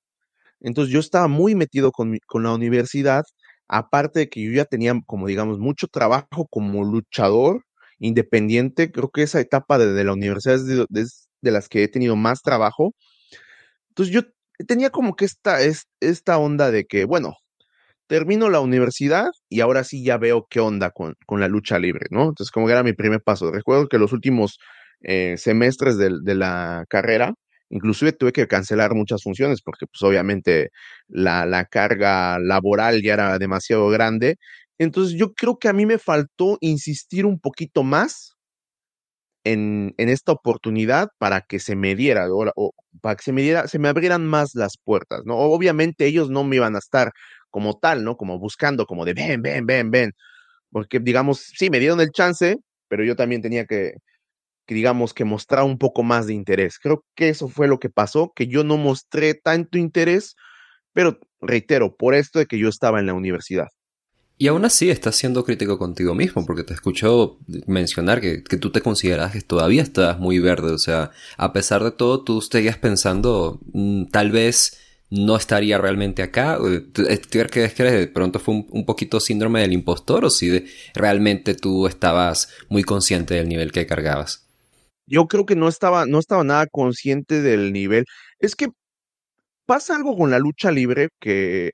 Entonces yo estaba muy metido con, con la universidad, aparte de que yo ya tenía, como digamos, mucho trabajo como luchador independiente. Creo que esa etapa de, la universidad es de, las que he tenido más trabajo. Entonces yo tenía como que esta, esta onda de que, bueno, termino la universidad y ahora sí ya veo qué onda con, con la lucha libre, ¿no? Entonces, como que era mi primer paso. Recuerdo que los últimos eh, semestres de, la carrera, inclusive tuve que cancelar muchas funciones porque pues obviamente la, la, carga laboral ya era demasiado grande Entonces yo creo que a mí me faltó insistir un poquito más en, en esta oportunidad para que se me diera, o, para que se me diera, se me abrieran más las puertas, ¿no? Obviamente ellos no me iban a estar como tal, ¿no? Como buscando, como de ven, ven, ven, ven. Porque, digamos, sí, me dieron el chance, pero yo también tenía que, digamos, que mostrar un poco más de interés. Creo que eso fue lo que pasó, que yo no mostré tanto interés, pero reitero, por esto de que yo estaba en la universidad. Y aún así estás siendo crítico contigo mismo, porque te escucho mencionar que, que tú te consideras que todavía estás muy verde. O sea, a pesar de todo, tú seguías pensando, mm, tal vez no estaría realmente acá. ¿Crees que de pronto fue un, poquito síndrome del impostor o si realmente tú estabas muy consciente del nivel que cargabas? Yo creo que no estaba, no estaba nada consciente del nivel. Es que pasa algo con la lucha libre que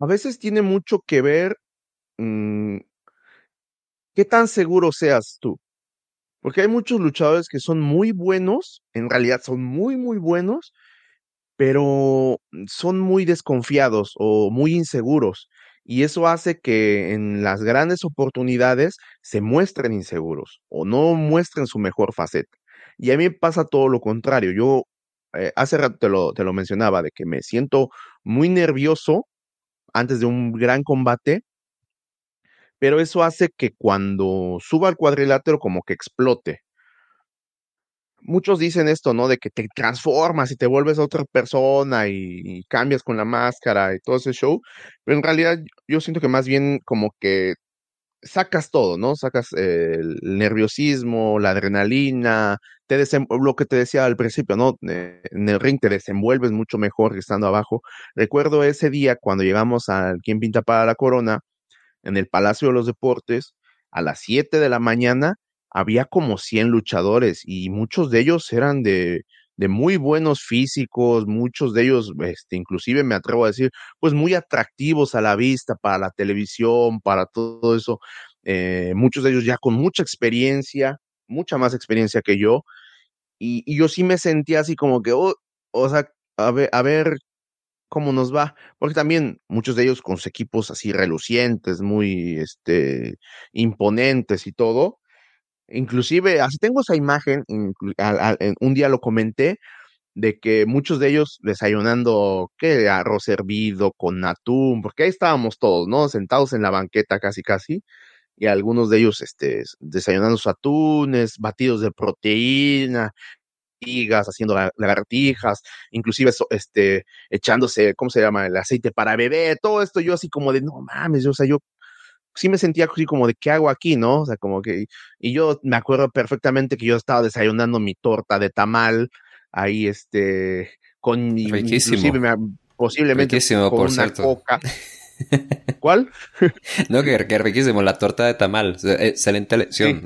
a veces tiene mucho que ver mmm, qué tan seguro seas tú. Porque hay muchos luchadores que son muy buenos, en realidad son muy, muy buenos, pero son muy desconfiados o muy inseguros. Y eso hace que en las grandes oportunidades se muestren inseguros o no muestren su mejor faceta. Y a mí pasa todo lo contrario. Yo eh, hace rato te lo, te lo mencionaba, de que me siento muy nervioso antes de un gran combate, pero eso hace que cuando suba al cuadrilátero como que explote. Muchos dicen esto, ¿no? De que te transformas y te vuelves otra persona y, cambias con la máscara y todo ese show, pero en realidad yo siento que más bien como que sacas todo, ¿no? Sacas el nerviosismo, la adrenalina, te lo que te decía al principio, ¿no? Eh, en el ring te desenvuelves mucho mejor que estando abajo. Recuerdo ese día cuando llegamos al Quien Pinta para la Corona, en el Palacio de los Deportes, a las 7 de la mañana, había como 100 luchadores y muchos de ellos eran de, de muy buenos físicos, muchos de ellos, este, inclusive me atrevo a decir, pues muy atractivos a la vista para la televisión, para todo eso. Eh, muchos de ellos ya con mucha experiencia, mucha más experiencia que yo. Y, yo sí me sentía así como que, oh, o sea, a ver, a ver cómo nos va, porque también muchos de ellos con sus equipos así relucientes, muy este, imponentes y todo, Inclusive, así tengo esa imagen, un día lo comenté, de que muchos de ellos desayunando, ¿qué? Arroz hervido con atún, porque ahí estábamos todos, ¿no? Sentados en la banqueta casi casi, y algunos de ellos, este, desayunando sus atunes, batidos de proteína, higas, haciendo lagartijas, inclusive, este, echándose, ¿cómo se llama? El aceite para bebé, todo esto yo así como de, no mames, o sea, yo sí me sentía así como de qué hago aquí, ¿no? O sea, como que, y yo me acuerdo perfectamente que yo estaba desayunando mi torta de tamal, ahí este, con, riquísimo. posiblemente riquísimo, con por una cierto. coca. ¿Cuál? no, que, que, riquísimo, la torta de tamal, excelente lección.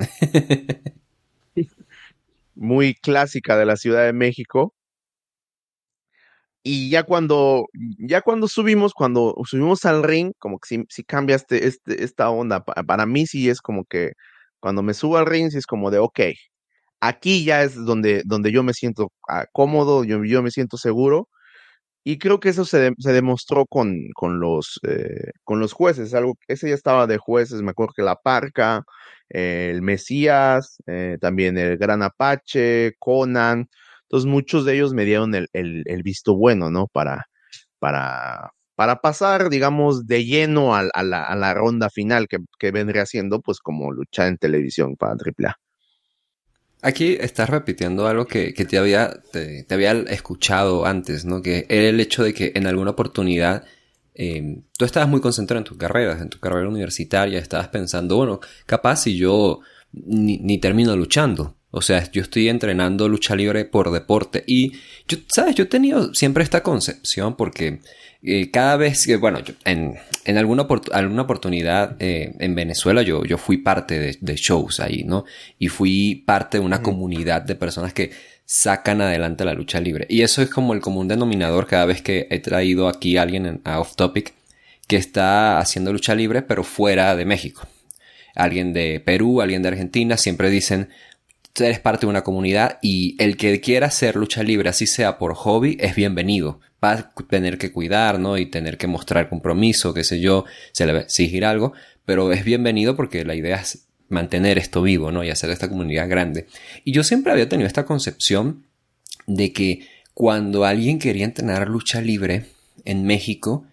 Sí. Muy clásica de la Ciudad de México y ya cuando, ya cuando subimos, cuando subimos al ring, como que sí, sí cambia este, este, esta onda. Para mí sí es como que cuando me subo al ring, sí es como de, ok, aquí ya es donde, donde yo me siento ah, cómodo, yo, yo me siento seguro. Y creo que eso se, se demostró con, con, los, eh, con los jueces. Algo, ese ya estaba de jueces, me acuerdo que La Parca, eh, el Mesías, eh, también el Gran Apache, Conan. Entonces muchos de ellos me dieron el, visto bueno, ¿no? Para, pasar, digamos, de lleno a, la, ronda final que, que, vendría pues, como luchar en televisión para AAA. Aquí estás repitiendo algo que, te, había, escuchado antes, ¿no? Que era el hecho de que en alguna oportunidad eh, tú estabas muy concentrado en tu carrera, en tu carrera universitaria, estabas pensando, bueno, capaz si yo ni termino luchando, o sea, yo estoy entrenando lucha libre por deporte. Y, yo, ¿sabes? Yo he tenido siempre esta concepción porque eh, cada vez que, bueno, yo, en, en alguna, alguna oportunidad eh, en Venezuela yo, yo fui parte de, de, shows ahí, ¿no? Y fui parte de una mm. comunidad de personas que sacan adelante la lucha libre. Y eso es como el común denominador cada vez que he traído aquí a alguien en, a Off Topic que está haciendo lucha libre pero fuera de México. Alguien de Perú, alguien de Argentina, siempre dicen, eres parte de una comunidad y el que quiera hacer lucha libre, así sea por hobby, es bienvenido. va a tener que cuidar, ¿no? Y tener que mostrar compromiso, qué sé yo, se le va a exigir algo, pero es bienvenido porque la idea es mantener esto vivo, ¿no? Y hacer esta comunidad grande. Y yo siempre había tenido esta concepción de que cuando alguien quería entrenar lucha libre en México,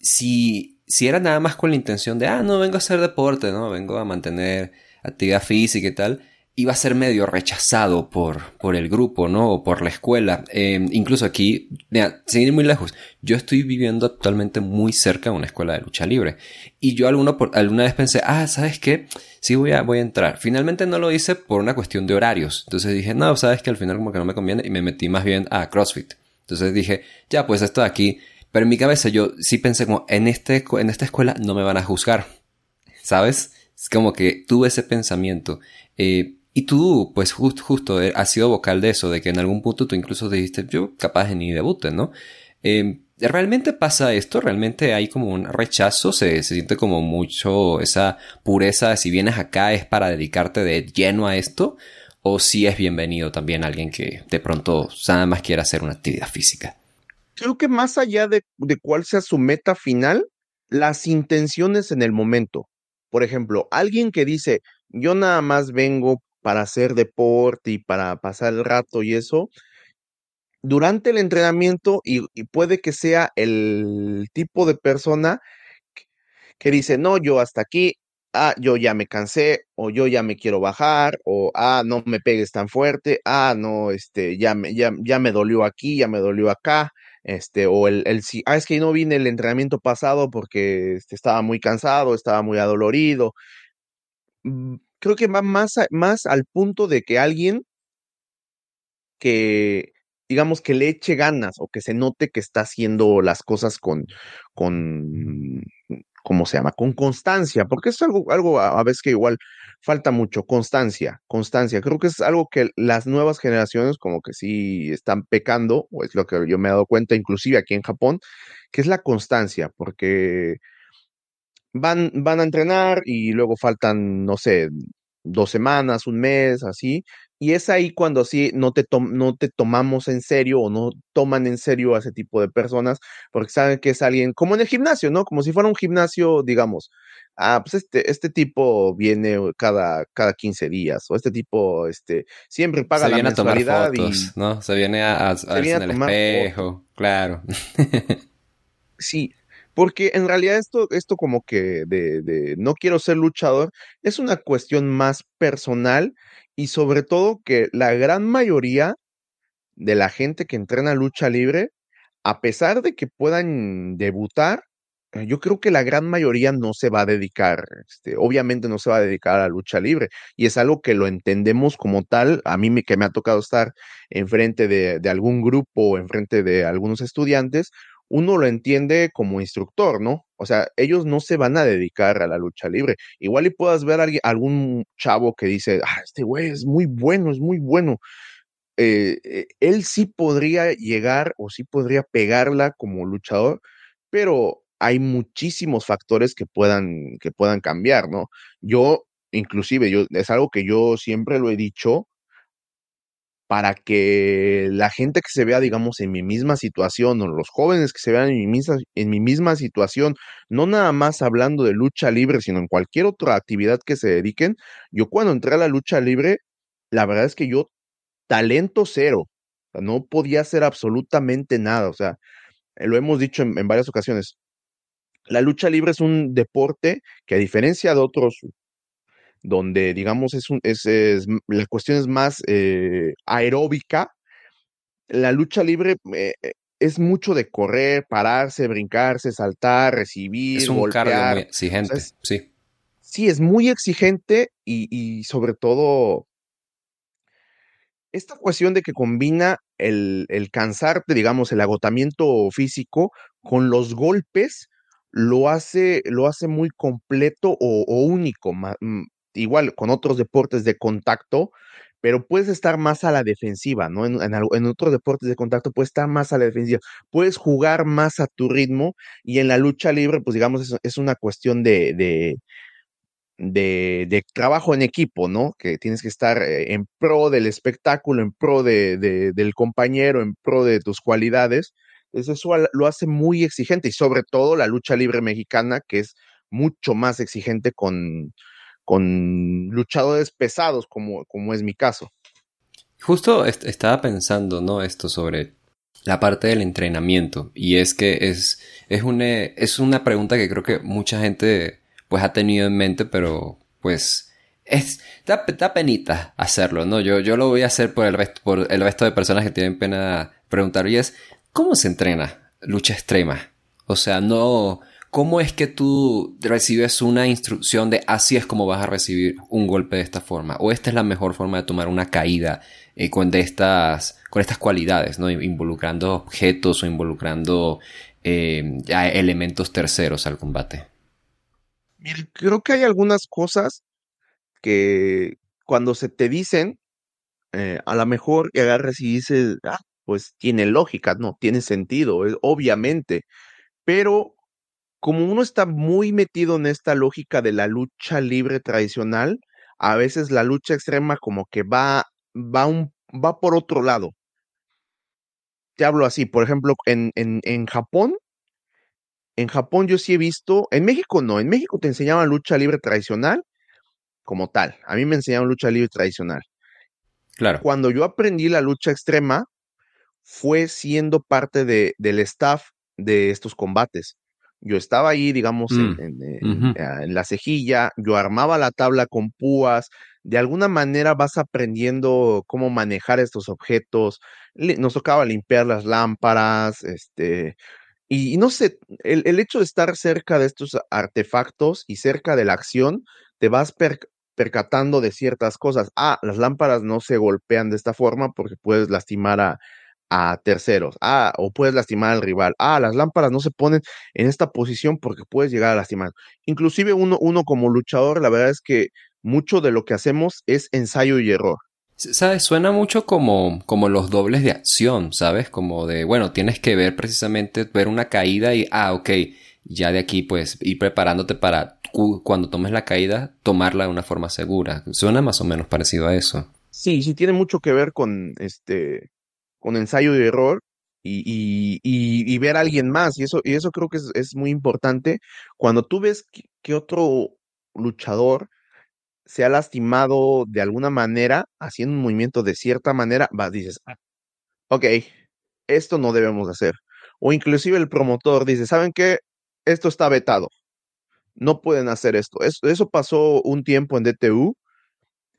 si, si era nada más con la intención de, ah, no, vengo a hacer deporte, ¿no? Vengo a mantener actividad física y tal, iba a ser medio rechazado por, por el grupo, ¿no? O por la escuela. Em, incluso aquí, mira, sin ir muy lejos, yo estoy viviendo actualmente muy cerca de una escuela de lucha libre. Y yo alguno por, alguna vez pensé, ah, ¿sabes qué? Sí voy a, voy a entrar. Finalmente no lo hice por una cuestión de horarios. Entonces dije, no, ¿sabes que Al final como que no me conviene y me metí más bien a CrossFit. Entonces dije, ya, pues esto de aquí. Pero en mi cabeza yo sí pensé como, en, este, en esta escuela no me van a juzgar. ¿Sabes? Es como que tuve ese pensamiento. Eh, y tú, pues justo eh, has sido vocal de eso, de que en algún punto tú incluso dijiste, yo capaz ni debute, ¿no? Em, ¿Realmente pasa esto? ¿Realmente hay como un rechazo? ¿Se, ¿Se, siente como mucho esa pureza si vienes acá es para dedicarte de lleno a esto? ¿O si es bienvenido también alguien que de pronto nada más quiera hacer una actividad física? Creo que más allá de, de cuál sea su meta final, las intenciones en el momento. Por ejemplo, alguien que dice, yo nada más vengo para hacer deporte y para pasar el rato y eso, durante el entrenamiento y, puede que sea el tipo de persona que, dice, no, yo hasta aquí, ah, yo ya me cansé, o yo ya me quiero bajar, o ah, no me pegues tan fuerte, ah, no, este, ya me, ya, ya me dolió aquí, ya me dolió acá, este, o el, el, ah, es que no vine el entrenamiento pasado porque este, estaba muy cansado, estaba muy adolorido. Creo que va más, más al punto de que alguien que, digamos, que le eche ganas o que se note que está haciendo las cosas con, con, ¿cómo se llama? Con constancia, porque es algo, algo a, veces que igual falta mucho, constancia, constancia. Creo que es algo que las nuevas generaciones como que sí están pecando, o es lo que yo me he dado cuenta, inclusive aquí en Japón, que es la constancia, porque van, van a entrenar y luego faltan, no sé, dos semanas, un mes, así, y es ahí cuando sí no te, no te tomamos en serio o no toman en serio a ese tipo de personas, porque saben que es alguien, como en el gimnasio, ¿no? Como si fuera un gimnasio, digamos, ah, pues este, este tipo viene cada, cada 15 días, o este tipo, este, siempre paga la mensualidad a ¿no? Se viene a, a, en el espejo, claro. sí, porque en realidad esto, esto como que de, de, no quiero ser luchador es una cuestión más personal y sobre todo que la gran mayoría de la gente que entrena lucha libre, a pesar de que puedan debutar, eh, yo creo que la gran mayoría no se va a dedicar, este, obviamente no se va a dedicar a la lucha libre, y es algo que lo entendemos como tal. A mí me, que me ha tocado estar enfrente de, de algún grupo, enfrente de algunos estudiantes, uno lo entiende como instructor, ¿no? O sea, ellos no se van a dedicar a la lucha libre. Igual y puedas ver a algún chavo que dice, ah, este güey es muy bueno, es muy bueno. Eh, eh, él sí podría llegar o sí podría pegarla como luchador, pero hay muchísimos factores que puedan, que puedan cambiar, ¿no? Yo, inclusive, yo, es algo que yo siempre lo he dicho, para que la gente que se vea, digamos, en mi misma situación, o los jóvenes que se vean en mi misma, en mi misma situación, no nada más hablando de lucha libre, sino en cualquier otra actividad que se dediquen, yo cuando entré a la lucha libre, la verdad es que yo, talento cero, no podía hacer absolutamente nada, o sea, lo hemos dicho en, en varias ocasiones, la lucha libre es un deporte que a diferencia de otros donde digamos es, un, es, la cuestión es más eh, aeróbica, la lucha libre eh, eh, es mucho de correr, pararse, brincarse, saltar, recibir, es un golpear. muy exigente, sí. Sí, es muy exigente y, y, sobre todo esta cuestión de que combina el, el cansarte, digamos, el agotamiento físico con los golpes, lo hace, lo hace muy completo o, o único, mm, igual con otros deportes de contacto, pero puedes estar más a la defensiva, ¿no? En, en, otros deportes de contacto puedes estar más a la defensiva, puedes jugar más a tu ritmo y en la lucha libre, pues digamos, es, una cuestión de, de, de, trabajo en equipo, ¿no? Que tienes que estar eh, en pro del espectáculo, en pro de, del compañero, en pro de tus cualidades. eso lo hace muy exigente y sobre todo la lucha libre mexicana, que es mucho más exigente con, con luchadores pesados, como, como es mi caso. Justo estaba pensando, ¿no? Esto sobre la parte del entrenamiento. Y es que es, es, una, es una pregunta que creo que mucha gente pues ha tenido en mente, pero pues es, da, penita hacerlo, ¿no? Yo, yo lo voy a hacer por el, resto, por el resto de personas que tienen pena preguntar. Y es, ¿cómo se entrena lucha extrema? O sea, no, ¿cómo es que tú recibes una instrucción de así es como vas a recibir un golpe de esta forma? ¿O esta es la mejor forma de tomar una caída eh, con, estas, con estas cualidades, ¿no? Involucrando objetos o involucrando eh, elementos terceros al combate. creo que hay algunas cosas que cuando se te dicen, eh, a lo mejor agarras y dices, ah, pues tiene lógica, no, tiene sentido, obviamente, pero como uno está muy metido en esta lógica de la lucha libre tradicional, a veces la lucha extrema como que va va, un, va por otro lado. Te hablo así, por ejemplo, en, en, en Japón, en Japón yo sí he visto, en México no, en México te enseñaban lucha libre tradicional como tal. A mí me enseñaban lucha libre tradicional. Claro. Cuando yo aprendí la lucha extrema, fue siendo parte de, del staff de estos combates. Yo estaba ahí, digamos, en, mm, ah, en, la cejilla, yo armaba la tabla con púas, de alguna manera vas aprendiendo cómo manejar estos objetos. Nos tocaba limpiar las lámparas, este, y, no sé, el, hecho de estar cerca de estos artefactos y cerca de la acción, te vas percatando de ciertas cosas. Ah, las lámparas no se golpean de esta forma porque puedes lastimar a, a terceros. Ah, o puedes lastimar al rival. Ah, las lámparas no se ponen en esta posición porque puedes llegar a lastimar. Inclusive uno, uno como luchador, la verdad es que mucho de lo que hacemos es ensayo y error. ¿Sabes? Suena mucho como, como los dobles de acción, ¿sabes? Como de, bueno, tienes que ver precisamente, ver una caída y, ah, ok, ya de aquí pues ir preparándote para cuando tomes la caída, tomarla de una forma segura. Suena más o menos parecido a eso. Sí, sí, tiene mucho que ver con este, con ensayo y error y, y, y, ver a alguien más. Y eso, y eso creo que es, es muy importante. Cuando tú ves que otro luchador se ha lastimado de alguna manera, haciendo un movimiento de cierta manera, vas, dices, ah, ok, esto no debemos hacer. O inclusive el promotor dice, ¿saben qué? Esto está vetado. No pueden hacer esto. Eso, pasó un tiempo en DTU,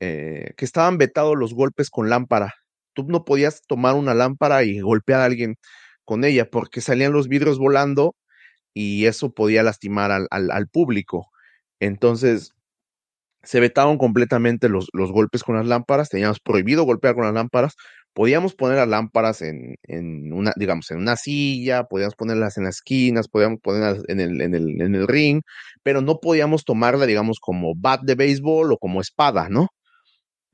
eh, que estaban vetados los golpes con lámpara. Tú no podías tomar una lámpara y golpear a alguien con ella porque salían los vidrios volando y eso podía lastimar al, al público. Entonces, se vetaron completamente los, los, golpes con las lámparas, teníamos prohibido golpear con las lámparas, podíamos poner las lámparas en, en, una, digamos, en una silla, podíamos ponerlas en las esquinas, podíamos ponerlas en el, en el, en el ring, pero no podíamos tomarla, digamos, como bat de béisbol o como espada, ¿no?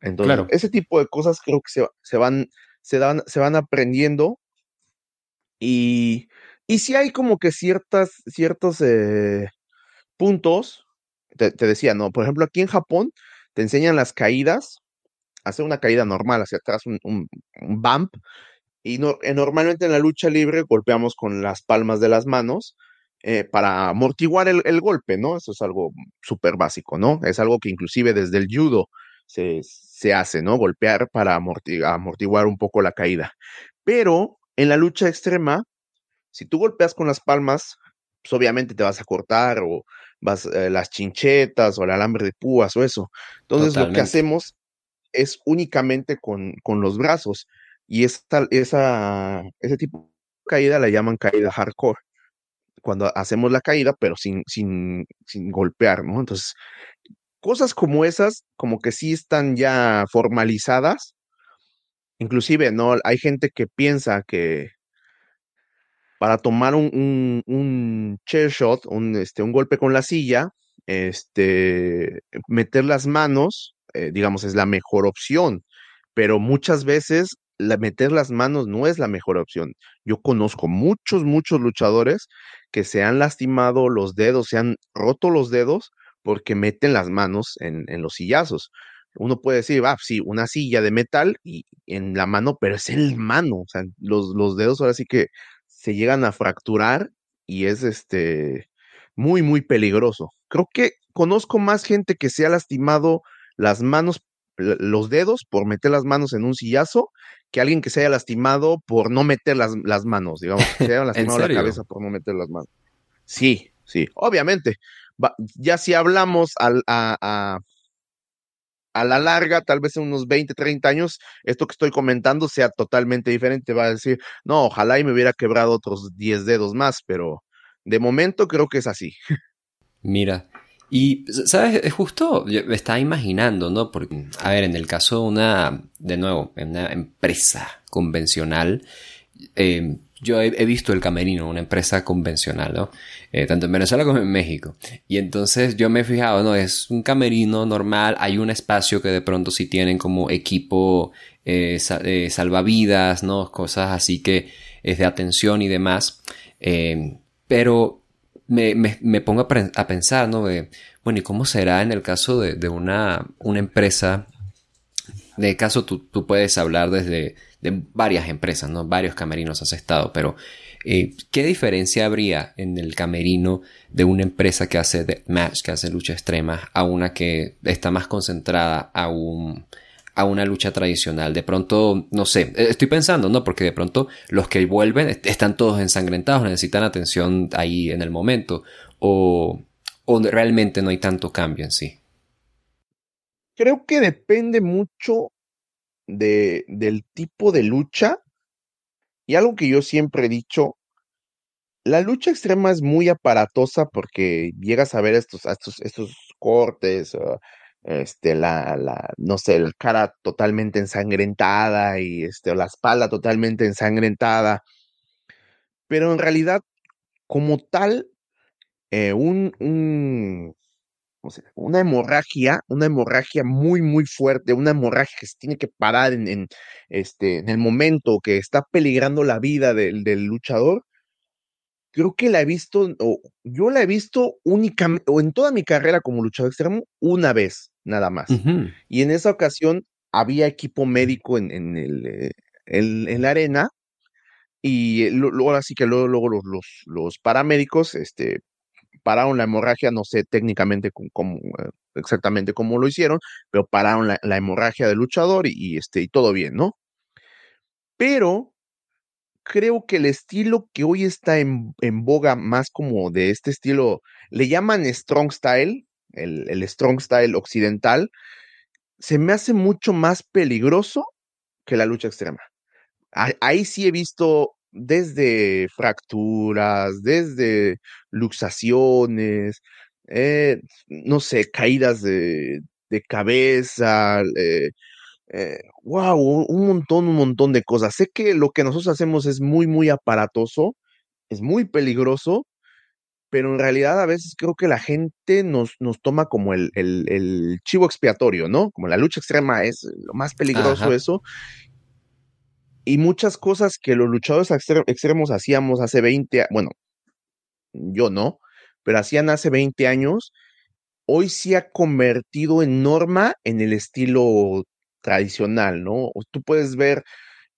Entonces, ese tipo de cosas creo que se, se van, se, dan, se van aprendiendo y, y sí hay como que ciertas, ciertos eh, puntos te, decía, ¿no? Por ejemplo, aquí en Japón te enseñan las caídas, hacer una caída normal hacia atrás, un, un, bump, y no, eh, normalmente en la lucha libre golpeamos con las palmas de las manos eh, para amortiguar el, el, golpe, ¿no? Eso es algo súper básico, ¿no? Es algo que inclusive desde el judo se, se hace, ¿no? Golpear para amortiguar, amortiguar un poco la caída. Pero en la lucha extrema, si tú golpeas con las palmas, pues obviamente te vas a cortar o vas, eh, las chinchetas o el alambre de púas o eso. Entonces lo que hacemos es únicamente con, con los brazos y esta, esa, ese tipo de caída la llaman caída hardcore. Cuando hacemos la caída, pero sin, sin, sin golpear, ¿no? Entonces, cosas como esas, como que sí están ya formalizadas. Inclusive, ¿no? Hay gente que piensa que, para tomar un, un, chair shot, un, este, un golpe con la silla, este, meter las manos, eh, digamos, es la mejor opción, pero muchas veces meter las manos no es la mejor opción. Yo conozco muchos, muchos luchadores que se han lastimado los dedos, se han roto los dedos porque meten las manos en, en los sillazos. Uno puede decir, ah, sí, una silla de metal y en la mano, pero es el mano, o sea, los, los dedos ahora sí que se llegan a fracturar y es este muy, muy peligroso. Creo que conozco más gente que se ha lastimado las manos, los dedos por meter las manos en un sillazo, que alguien que se haya lastimado por no meter las, las manos, digamos, que se haya lastimado la cabeza por no meter las manos. Sí, sí, obviamente. Ya si hablamos a, a, a la larga, tal vez en unos 20, 30 años, esto que estoy comentando sea totalmente diferente. Va a decir, no, ojalá y me hubiera quebrado otros 10 dedos más, pero de momento creo que es así. Mira, y, ¿sabes? Es justo, me estaba imaginando, ¿no? Porque, a ver, en el caso de una, de nuevo, en una empresa convencional, eh, yo he, visto el camerino, una empresa convencional, ¿no? Eh, tanto en Venezuela como en México. Y entonces yo me he fijado, ¿no? Es un camerino normal, hay un espacio que de pronto sí tienen como equipo eh, eh, salvavidas, ¿no? Cosas así que es de atención y demás. pero me, pongo a, pensar, ¿no? bueno, ¿y cómo será en el caso de, de una, una empresa? De caso tú, tú puedes hablar desde de varias empresas, ¿no? Varios camerinos has estado, pero eh, ¿qué diferencia habría en el camerino de una empresa que hace match, que hace lucha extrema, a una que está más concentrada a un a una lucha tradicional. De pronto, no sé, eh, estoy pensando, ¿no? Porque de pronto los que vuelven están todos ensangrentados, necesitan atención ahí en el momento. O, o realmente no hay tanto cambio en sí. Creo que depende mucho de, del tipo de lucha. Y algo que yo siempre he dicho, la lucha extrema es muy aparatosa porque llegas a ver estos, estos, estos cortes, este, la, la, no sé, la cara totalmente ensangrentada y este, la espalda totalmente ensangrentada. Pero en realidad, como tal, eh, un, un, una hemorragia, una hemorragia muy, muy fuerte, una hemorragia que se tiene que parar en, este, en el momento que está peligrando la vida del, del luchador, creo que la he visto, o yo la he visto únicamente, o en toda mi carrera como luchador extremo, una vez, nada más. Y en esa ocasión había equipo médico en, en, el, eh, en, la arena, y luego así que luego, luego los, los, los, paramédicos, este, pararon la hemorragia, no sé técnicamente cómo, eh, exactamente cómo lo hicieron, pero pararon la, hemorragia del luchador y, este, y todo bien, ¿no? Pero creo que el estilo que hoy está en, boga más como de este estilo, le llaman strong style, el, el strong style occidental, se me hace mucho más peligroso que la lucha extrema. Ahí sí he visto desde fracturas, desde luxaciones, eh, no sé, caídas de, de cabeza, eh, eh, wow, un montón, un montón de cosas. Sé que lo que nosotros hacemos es muy, muy aparatoso, es muy peligroso, pero en realidad a veces creo que la gente nos, nos toma como el, el, el chivo expiatorio, ¿no? Como la lucha extrema es lo más peligroso eso, y muchas cosas que los luchadores extremos hacíamos hace 20, bueno, yo no, pero hacían hace 20 años, hoy se ha convertido en norma en el estilo tradicional, ¿no? Tú puedes ver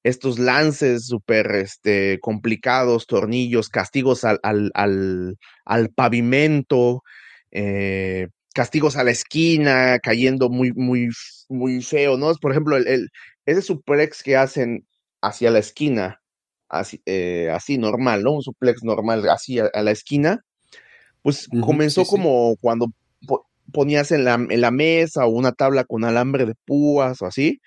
estos lances súper este, complicados, tornillos, castigos al, al, al, pavimento, eh, castigos a la esquina, cayendo muy, muy, muy feo, ¿no? Por ejemplo, el, ese suplex que hacen hacia la esquina, así, eh, así normal, ¿no? Un suplex normal, así a, la esquina, pues comenzó como cuando ponías en la, en la mesa o una tabla con alambre de púas o así,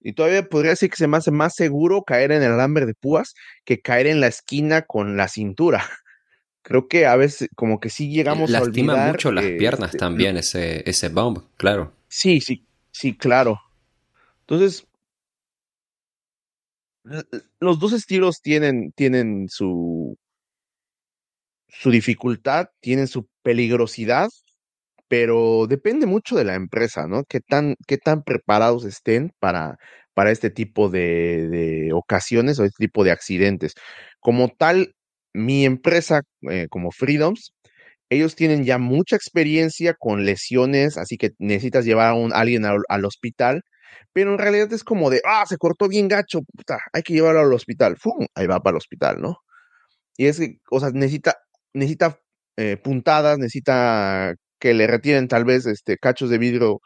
y todavía podría decir que se me hace más seguro caer en el alambre de púas que caer en la esquina con la cintura. Creo que a veces como que sí llegamos a olvidar. mucho las piernas este, también ese, ese bomb, claro. Sí, sí, sí, claro. Entonces, los dos estilos tienen, tienen su, su dificultad, tienen su peligrosidad, pero depende mucho de la empresa, ¿no? Qué tan, qué tan preparados estén para, para este tipo de, de ocasiones o este tipo de accidentes. Como tal, mi empresa, eh, como Freedoms, ellos tienen ya mucha experiencia con lesiones, así que necesitas llevar a, un, alguien al hospital pero en realidad es como de, ah, se cortó bien gacho, puta, hay que llevarlo al hospital, ¡fum! Ahí va para el hospital, ¿no? Y es que, o sea, necesita, necesita eh, puntadas, necesita que le retiren tal vez este, cachos de vidrio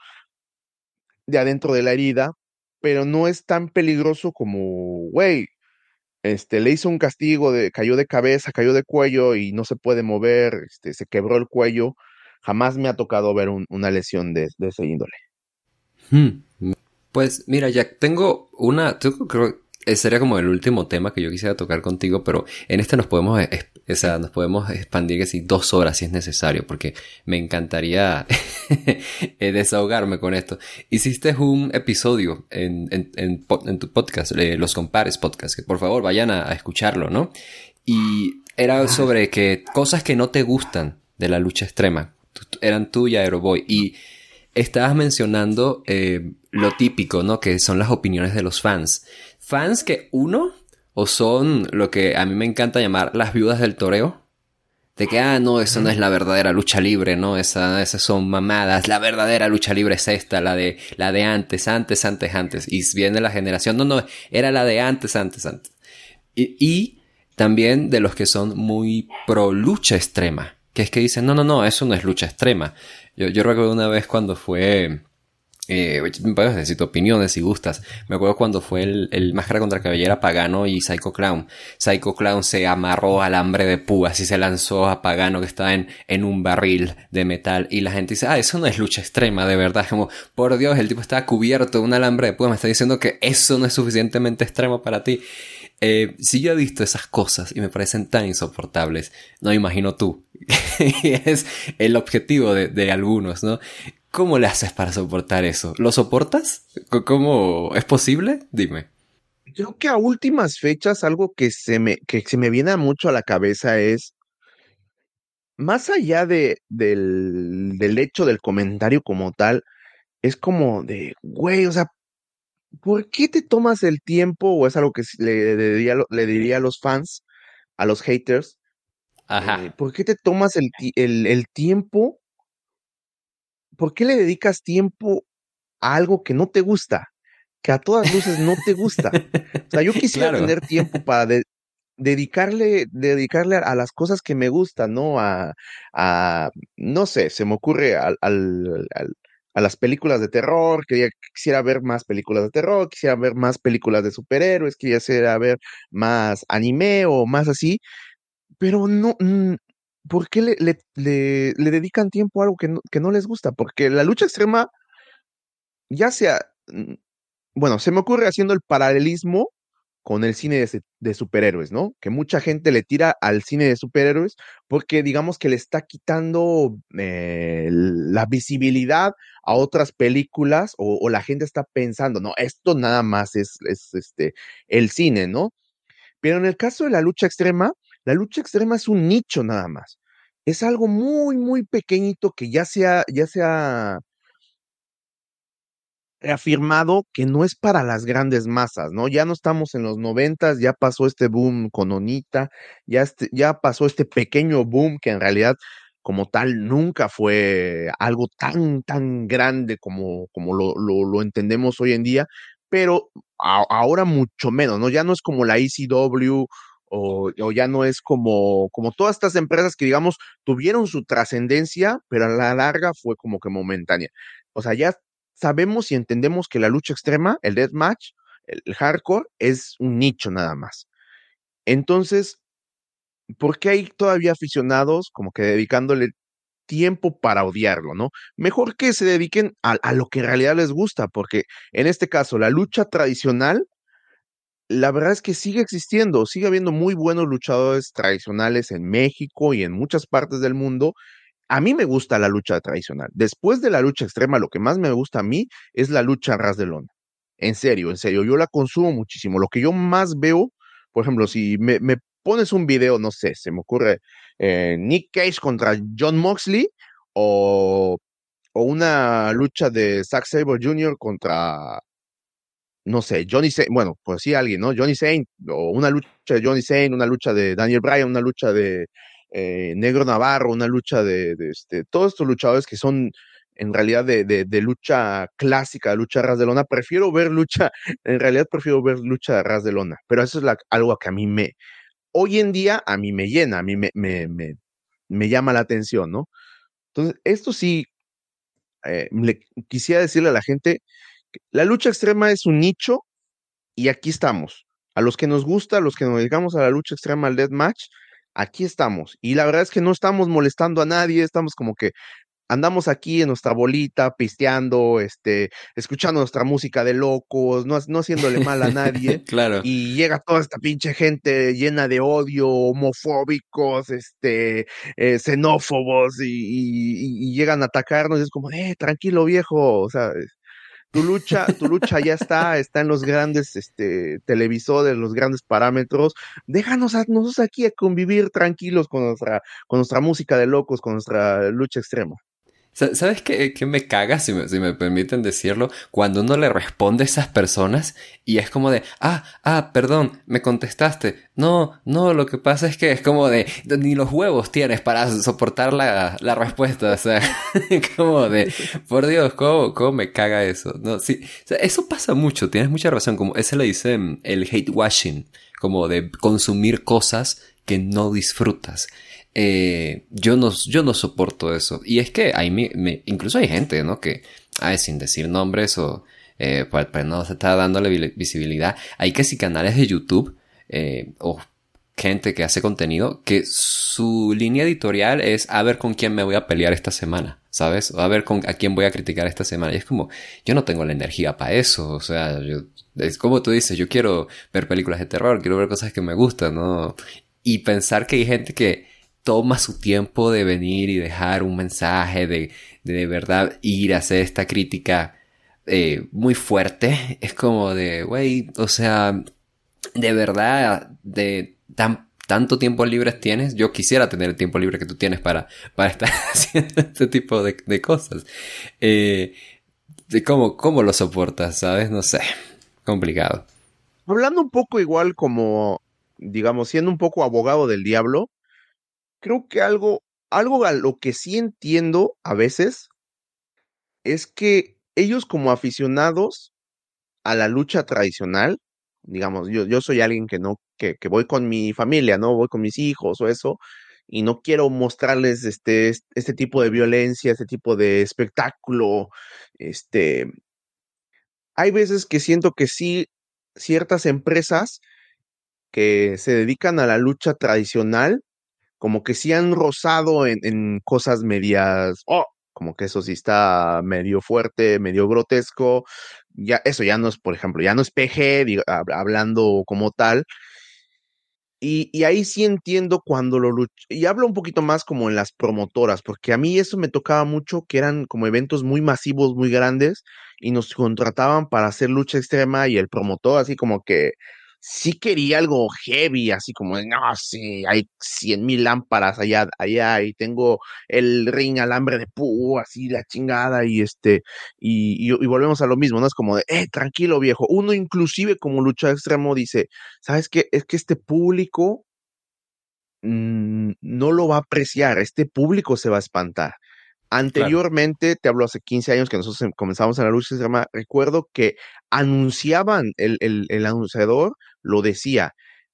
de adentro de la herida, pero no es tan peligroso como, güey, este, le hizo un castigo de, cayó de cabeza, cayó de cuello y no se puede mover, este, se quebró el cuello. Jamás me ha tocado ver una lesión de, ese índole. Hmm. Pues mira, ya tengo una, creo, sería como el último tema que yo quisiera tocar contigo, pero en este nos podemos, o sea, nos podemos expandir que si dos horas si es necesario, porque me encantaría eh, desahogarme con esto. Hiciste un episodio en, en, tu podcast, eh, Los Compares Podcast, que por favor vayan a, escucharlo, ¿no? Y era sobre que cosas que no te gustan de la lucha extrema eran tú y Aeroboy. Y estabas mencionando eh, lo típico, ¿no? Que son las opiniones de los fans fans que uno o son lo que a mí me encanta llamar las viudas del toreo. De que, ah, no, eso no es la verdadera lucha libre, ¿no? Esa, esas son mamadas. La verdadera lucha libre es esta, la de, la de antes, antes, antes, antes. Y viene la generación, no, no, era la de antes, antes, antes. Y, y también de los que son muy pro lucha extrema. Que es que dicen, no, no, no, eso no es lucha extrema. Yo, yo recuerdo una vez cuando fue eh, puedes decir tu opiniones si gustas. Me acuerdo cuando fue el, el Máscara contra Cabellera Pagano y Psycho Clown. Psycho Clown se amarró al hambre de púas y se lanzó a Pagano que estaba en, en un barril de metal. Y la gente dice, ah, eso no es lucha extrema, de verdad. Como, por Dios, el tipo estaba cubierto de un alambre de púas. Me está diciendo que eso no es suficientemente extremo para ti. Eh, si yo he visto esas cosas y me parecen tan insoportables, no imagino tú. es el objetivo de, de, algunos, ¿no? ¿Cómo le haces para soportar eso? ¿Lo soportas? ¿Cómo es posible? Dime. Creo que a últimas fechas algo que se me, que se me viene mucho a la cabeza es, más allá de, del, del hecho del comentario como tal, es como de, güey, o sea, ¿por qué te tomas el tiempo? O es algo que le, diría, le diría a los fans, a los haters. Ajá. Eh, ¿Por qué te tomas el, el, el tiempo ¿por qué le dedicas tiempo a algo que no te gusta? Que a todas luces no te gusta. O sea, yo quisiera tener tiempo para dedicarle, dedicarle a, las cosas que me gustan, ¿no? A, a no sé, se me ocurre al, al, a las películas de terror, que quisiera ver más películas de terror, quisiera ver más películas de superhéroes, quisiera ver más anime o más así, pero no, ¿por qué le, le, le, dedican tiempo a algo que no, que no les gusta? Porque la lucha extrema, ya sea, mm, bueno, se me ocurre haciendo el paralelismo con el cine de, superhéroes, ¿no? Que mucha gente le tira al cine de superhéroes porque digamos que le está quitando eh, la visibilidad a otras películas o, o, la gente está pensando, no, esto nada más es, es este, el cine, ¿no? Pero en el caso de la lucha extrema, la lucha extrema es un nicho nada más. Es algo muy, muy pequeñito que ya se ha, ya se ha afirmado que no es para las grandes masas, ¿no? Ya no estamos en los noventas, ya pasó este boom con Onita, ya, este, ya pasó este pequeño boom que en realidad como tal nunca fue algo tan, tan grande como, como lo, lo, entendemos hoy en día, pero ahora mucho menos, ¿no? Ya no es como la ECW o, ya no es como, como todas estas empresas que, digamos, tuvieron su trascendencia, pero a la larga fue como que momentánea. O sea, ya sabemos y entendemos que la lucha extrema, el deathmatch, el, el hardcore, es un nicho nada más. Entonces, ¿por qué hay todavía aficionados como que dedicándole tiempo para odiarlo, ¿no? Mejor que se dediquen a, a, lo que en realidad les gusta, porque en este caso, la lucha tradicional la verdad es que sigue existiendo, sigue habiendo muy buenos luchadores tradicionales en México y en muchas partes del mundo. A mí me gusta la lucha tradicional. Después de la lucha extrema, lo que más me gusta a mí es la lucha ras de lona. En serio, en serio, yo la consumo muchísimo. Lo que yo más veo, por ejemplo, si me, pones un video, no sé, se me ocurre eh, Nick Cage contra John Moxley o, o una lucha de Zack Sabre Jr. contra no sé, Johnny Saint, bueno, pues sí alguien, ¿no? Johnny Saint, o una lucha de Johnny Saint, una lucha de Daniel Bryan, una lucha de eh, Negro Navarro, una lucha de, este, todos estos luchadores que son en realidad de, de, lucha clásica, de lucha ras de lona, prefiero ver lucha, en realidad prefiero ver lucha de ras de lona, pero eso es algo que a mí me, hoy en día a mí me llena, a mí me, me, me, me llama la atención, ¿no? Entonces, esto sí, eh, le, quisiera decirle a la gente, la lucha extrema es un nicho y aquí estamos. A los que nos gusta, a los que nos dedicamos a la lucha extrema, al death match, aquí estamos. Y la verdad es que no estamos molestando a nadie, estamos como que andamos aquí en nuestra bolita, pisteando, este, escuchando nuestra música de locos, no, no haciéndole mal a nadie. claro. Y llega toda esta pinche gente llena de odio, homofóbicos, este, eh, xenófobos, y, y, llegan a atacarnos, y es como, eh, tranquilo viejo, o sea, tu lucha, tu lucha ya está, está en los grandes este, televisores, los grandes parámetros. Déjanos a nosotros aquí a convivir tranquilos con nuestra, con nuestra música de locos, con nuestra lucha extrema. ¿Sabes qué, me caga, si me, si me, permiten decirlo? Cuando uno le responde a esas personas y es como de, ah, ah, perdón, me contestaste. No, no, lo que pasa es que es como de, ni los huevos tienes para soportar la, la respuesta. O sea, como de, por Dios, ¿cómo, cómo me caga eso? No, sí, eso pasa mucho, tienes mucha razón. Como ese le dice el hate washing, como de consumir cosas que no disfrutas. Eh, yo, no, yo no soporto eso. Y es que incluso hay gente, ¿no? Que, ay, sin decir nombres o, eh, pues, pues, no se está dándole visibilidad. Hay casi canales de YouTube, eh, o gente que hace contenido, que su línea editorial es a ver con quién me voy a pelear esta semana. ¿Sabes? O a ver con, a quién voy a criticar esta semana. Y es como, yo no tengo la energía para eso. O sea, yo, es como tú dices, yo quiero ver películas de terror, quiero ver cosas que me gustan, ¿no? Y pensar que hay gente que toma su tiempo de venir y dejar un mensaje, de de, verdad ir a hacer esta crítica eh, muy fuerte, es como de, güey, o sea, de verdad, de tan, tanto tiempo libre tienes, yo quisiera tener el tiempo libre que tú tienes para, para estar haciendo este tipo de, de cosas. Eh, ¿cómo, ¿Cómo lo soportas, sabes? No sé, complicado. Hablando un poco igual como, digamos, siendo un poco abogado del diablo, creo que algo, algo a lo que sí entiendo a veces es que ellos como aficionados a la lucha tradicional, digamos, yo, yo soy alguien que no, que, que voy con mi familia, ¿no? Voy con mis hijos o eso, y no quiero mostrarles este, este tipo de violencia, este tipo de espectáculo, este, hay veces que siento que sí, ciertas empresas que se dedican a la lucha tradicional como que sí han rozado en, cosas medias, oh, como que eso sí está medio fuerte, medio grotesco. Ya, eso ya no es, por ejemplo, ya no es PG, hablando como tal. Y, y, ahí sí entiendo cuando lo y hablo un poquito más como en las promotoras, porque a mí eso me tocaba mucho, que eran como eventos muy masivos, muy grandes, y nos contrataban para hacer lucha extrema y el promotor así como que, sí quería algo heavy, así como, no, sí, hay cien mil lámparas allá, allá, y tengo el ring alambre de pú, así la chingada, y este, y, y, volvemos a lo mismo, ¿no? Es como de, eh, tranquilo viejo. Uno inclusive como lucha extremo dice, ¿sabes qué? Es que este público mm, no lo va a apreciar, este público se va a espantar. Anteriormente, te hablo hace 15 años que nosotros em, comenzamos en la lucha extrema, recuerdo que anunciaban, el, el, el anunciador lo decía,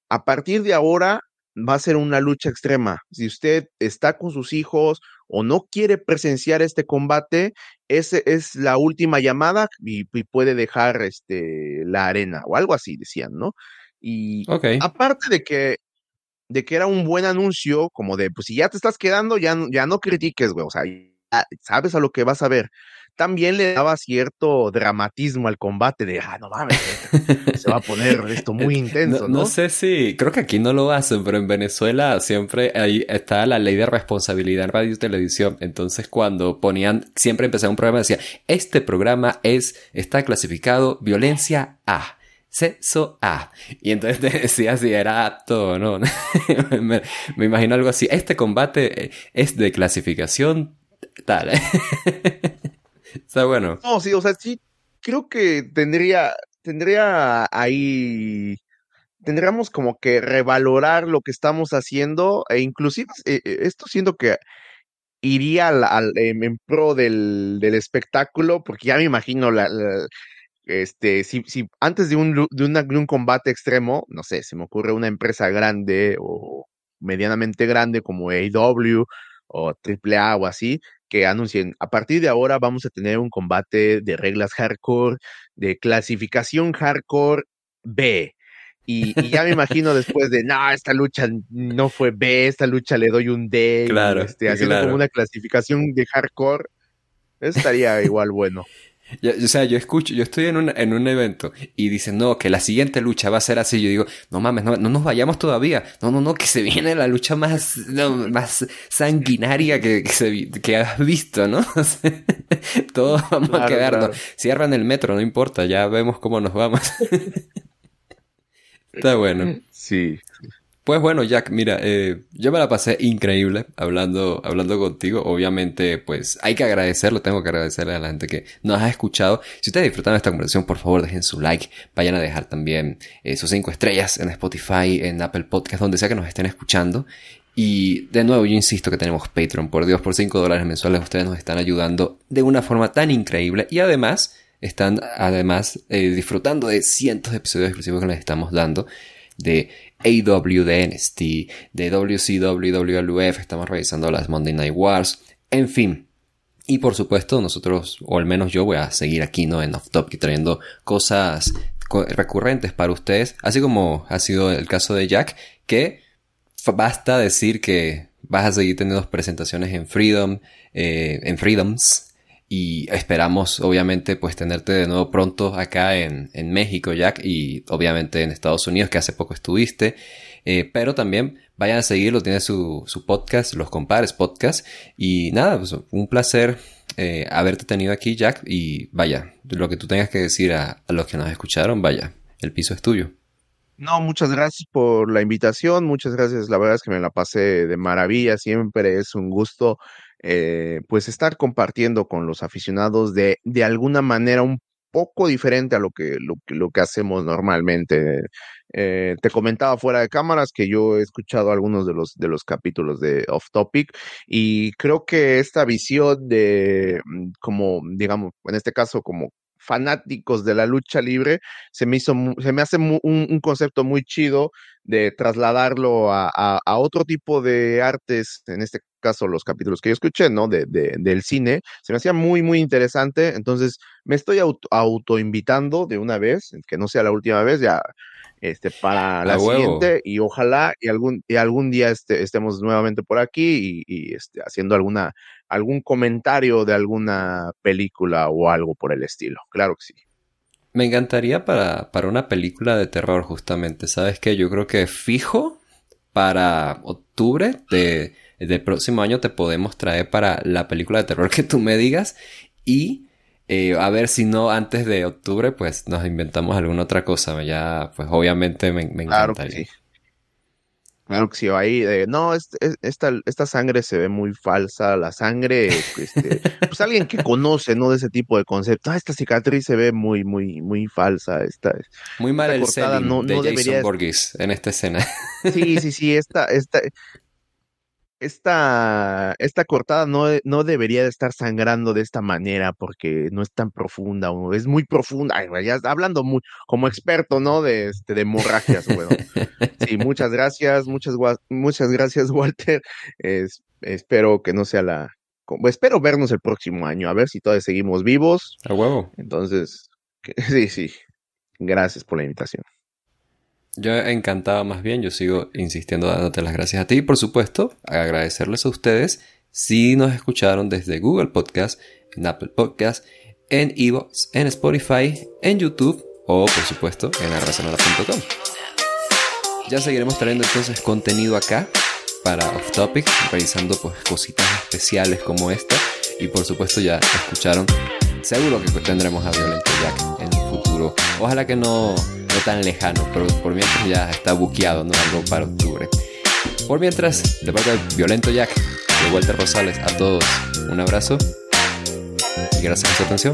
a partir de ahora va a ser una lucha extrema. Si usted está con sus hijos o no quiere presenciar este combate, esa es la última llamada y, puede dejar este, la arena o algo así, decían, ¿no? Y aparte de que de que era un buen anuncio, como de, pues si ya te estás quedando, ya, ya no critiques, güey, o sea, sabes a lo que vas a ver. También le daba cierto dramatismo al combate de, ah, no mames, se va a poner esto muy intenso, ¿no? ¿no? sé si, creo que aquí no lo hacen, pero en Venezuela siempre ahí está la ley de responsabilidad en radio y televisión. Entonces cuando ponían, siempre empezaba un programa decía, este programa es, está clasificado violencia A sexo A. Y entonces te decía si era apto no. me, me, imagino algo así. Este combate es de clasificación tal. Está bueno. No, sí, o sea, sí, creo que tendría, tendría ahí, tendríamos como que revalorar lo que estamos haciendo e inclusive eh, eh, esto siento que iría al, en pro del, del, espectáculo, porque ya me imagino la, este, si, si antes de un, de, de un combate extremo, no sé, se me ocurre una empresa grande o medianamente grande como AW o AAA o así, que anuncien, a partir de ahora vamos a tener un combate de reglas hardcore, de clasificación hardcore B. Y, ya me imagino después de, no, esta lucha no fue B, esta lucha le doy un D, claro, este, haciendo como una clasificación de hardcore, estaría igual bueno o sea, yo escucho, yo estoy en un, en un evento y dicen, no, que la siguiente lucha va a ser así. Yo digo, no mames, no, no nos vayamos todavía. No, no, no, que se viene la lucha más, más sanguinaria que, que, se, que has visto, ¿no? Todos vamos a quedarnos. Cierran el metro, no importa, ya vemos cómo nos vamos. Está bueno. Sí. Pues bueno, Jack, mira, eh, yo me la pasé increíble hablando, hablando contigo. Obviamente, pues hay que agradecerlo, tengo que agradecerle a la gente que nos ha escuchado. Si ustedes disfrutaron esta conversación, por favor dejen su like, vayan a dejar también eh, sus cinco estrellas en Spotify, en Apple Podcast, donde sea que nos estén escuchando. Y de nuevo, yo insisto que tenemos Patreon, por Dios, por 5 dólares mensuales ustedes nos están ayudando de una forma tan increíble y además están además eh, disfrutando de cientos de episodios exclusivos que les estamos dando de AW, de WLF, estamos revisando las Monday Night Wars, en fin. Y por supuesto, nosotros, o al menos yo, voy a seguir aquí, ¿no? En Off Topic trayendo cosas recurrentes para ustedes, así como ha sido el caso de Jack, que basta decir que vas a seguir teniendo presentaciones en Freedom, eh, en Freedoms, y esperamos, obviamente, pues tenerte de nuevo pronto acá en, en México, Jack, y obviamente en Estados Unidos, que hace poco estuviste. Eh, pero también vayan a seguirlo, tiene su, su podcast, Los Compares Podcast. Y nada, pues un placer eh, haberte tenido aquí, Jack. Y vaya, lo que tú tengas que decir a, a los que nos escucharon, vaya, el piso es tuyo. No, muchas gracias por la invitación, muchas gracias, la verdad es que me la pasé de maravilla, siempre es un gusto eh, pues estar compartiendo con los aficionados de, de alguna manera un poco diferente a lo que, lo, que hacemos normalmente. Eh, te comentaba fuera de cámaras que yo he escuchado algunos de los, de los capítulos de Off Topic y creo que esta visión de, mm, como, digamos, en este caso, como fanáticos de la lucha libre, se me hizo, se me hace un, concepto muy chido de trasladarlo a, a, a, otro tipo de artes, en este caso los capítulos que yo escuché, ¿no? De, de, del cine, se me hacía muy, muy interesante, entonces me estoy auto, autoinvitando de una vez, que no sea la última vez, ya este, para la siguiente y ojalá y algún, y algún día este, estemos nuevamente por aquí y, y este, haciendo alguna, algún comentario de alguna película o algo por el estilo. Claro que sí. Me encantaría para, para una película de terror justamente. ¿Sabes qué? Yo creo que fijo para octubre de, del próximo año te podemos traer para la película de terror que tú me digas y eh, a ver si no antes de octubre, pues nos inventamos alguna otra cosa. Ya, pues obviamente me, me claro encantaría. Que sí. Claro que sí, ahí, eh, no, es, es, esta, esta sangre se ve muy falsa, la sangre, este, pues alguien que conoce, ¿no? De ese tipo de concepto, ah, esta cicatriz se ve muy, muy, muy falsa, esta, Muy mal esta el cortada no, de no Jason debería, Borges en esta escena. sí, sí, sí, esta, esta, esta, esta cortada no, no debería de estar sangrando de esta manera porque no es tan profunda, o es muy profunda. Ay, ya hablando muy, como experto, ¿no? De, este, de hemorragias. Sí, muchas gracias, muchas, muchas gracias, Walter. Es- espero que no sea la, espero vernos el próximo año, a ver si todavía seguimos vivos. A huevo. Entonces, que- sí, sí. Gracias por la invitación. Yo encantado más bien, yo sigo insistiendo dándote las gracias a ti y por supuesto agradecerles a ustedes si nos escucharon desde Google Podcast, en Apple Podcast, en Evox, en Spotify, en YouTube o por supuesto en arrasonada.com. Ya seguiremos trayendo entonces contenido acá para Off Topic, revisando pues cositas especiales como esta y por supuesto ya escucharon, seguro que tendremos a Violento Jack en el futuro. Ojalá que no, tan lejano, pero por mientras ya está buqueado, ¿no? Algo para octubre. Por mientras, de parte de Violento Jack, de Walter Rosales, a todos un abrazo y gracias por su atención.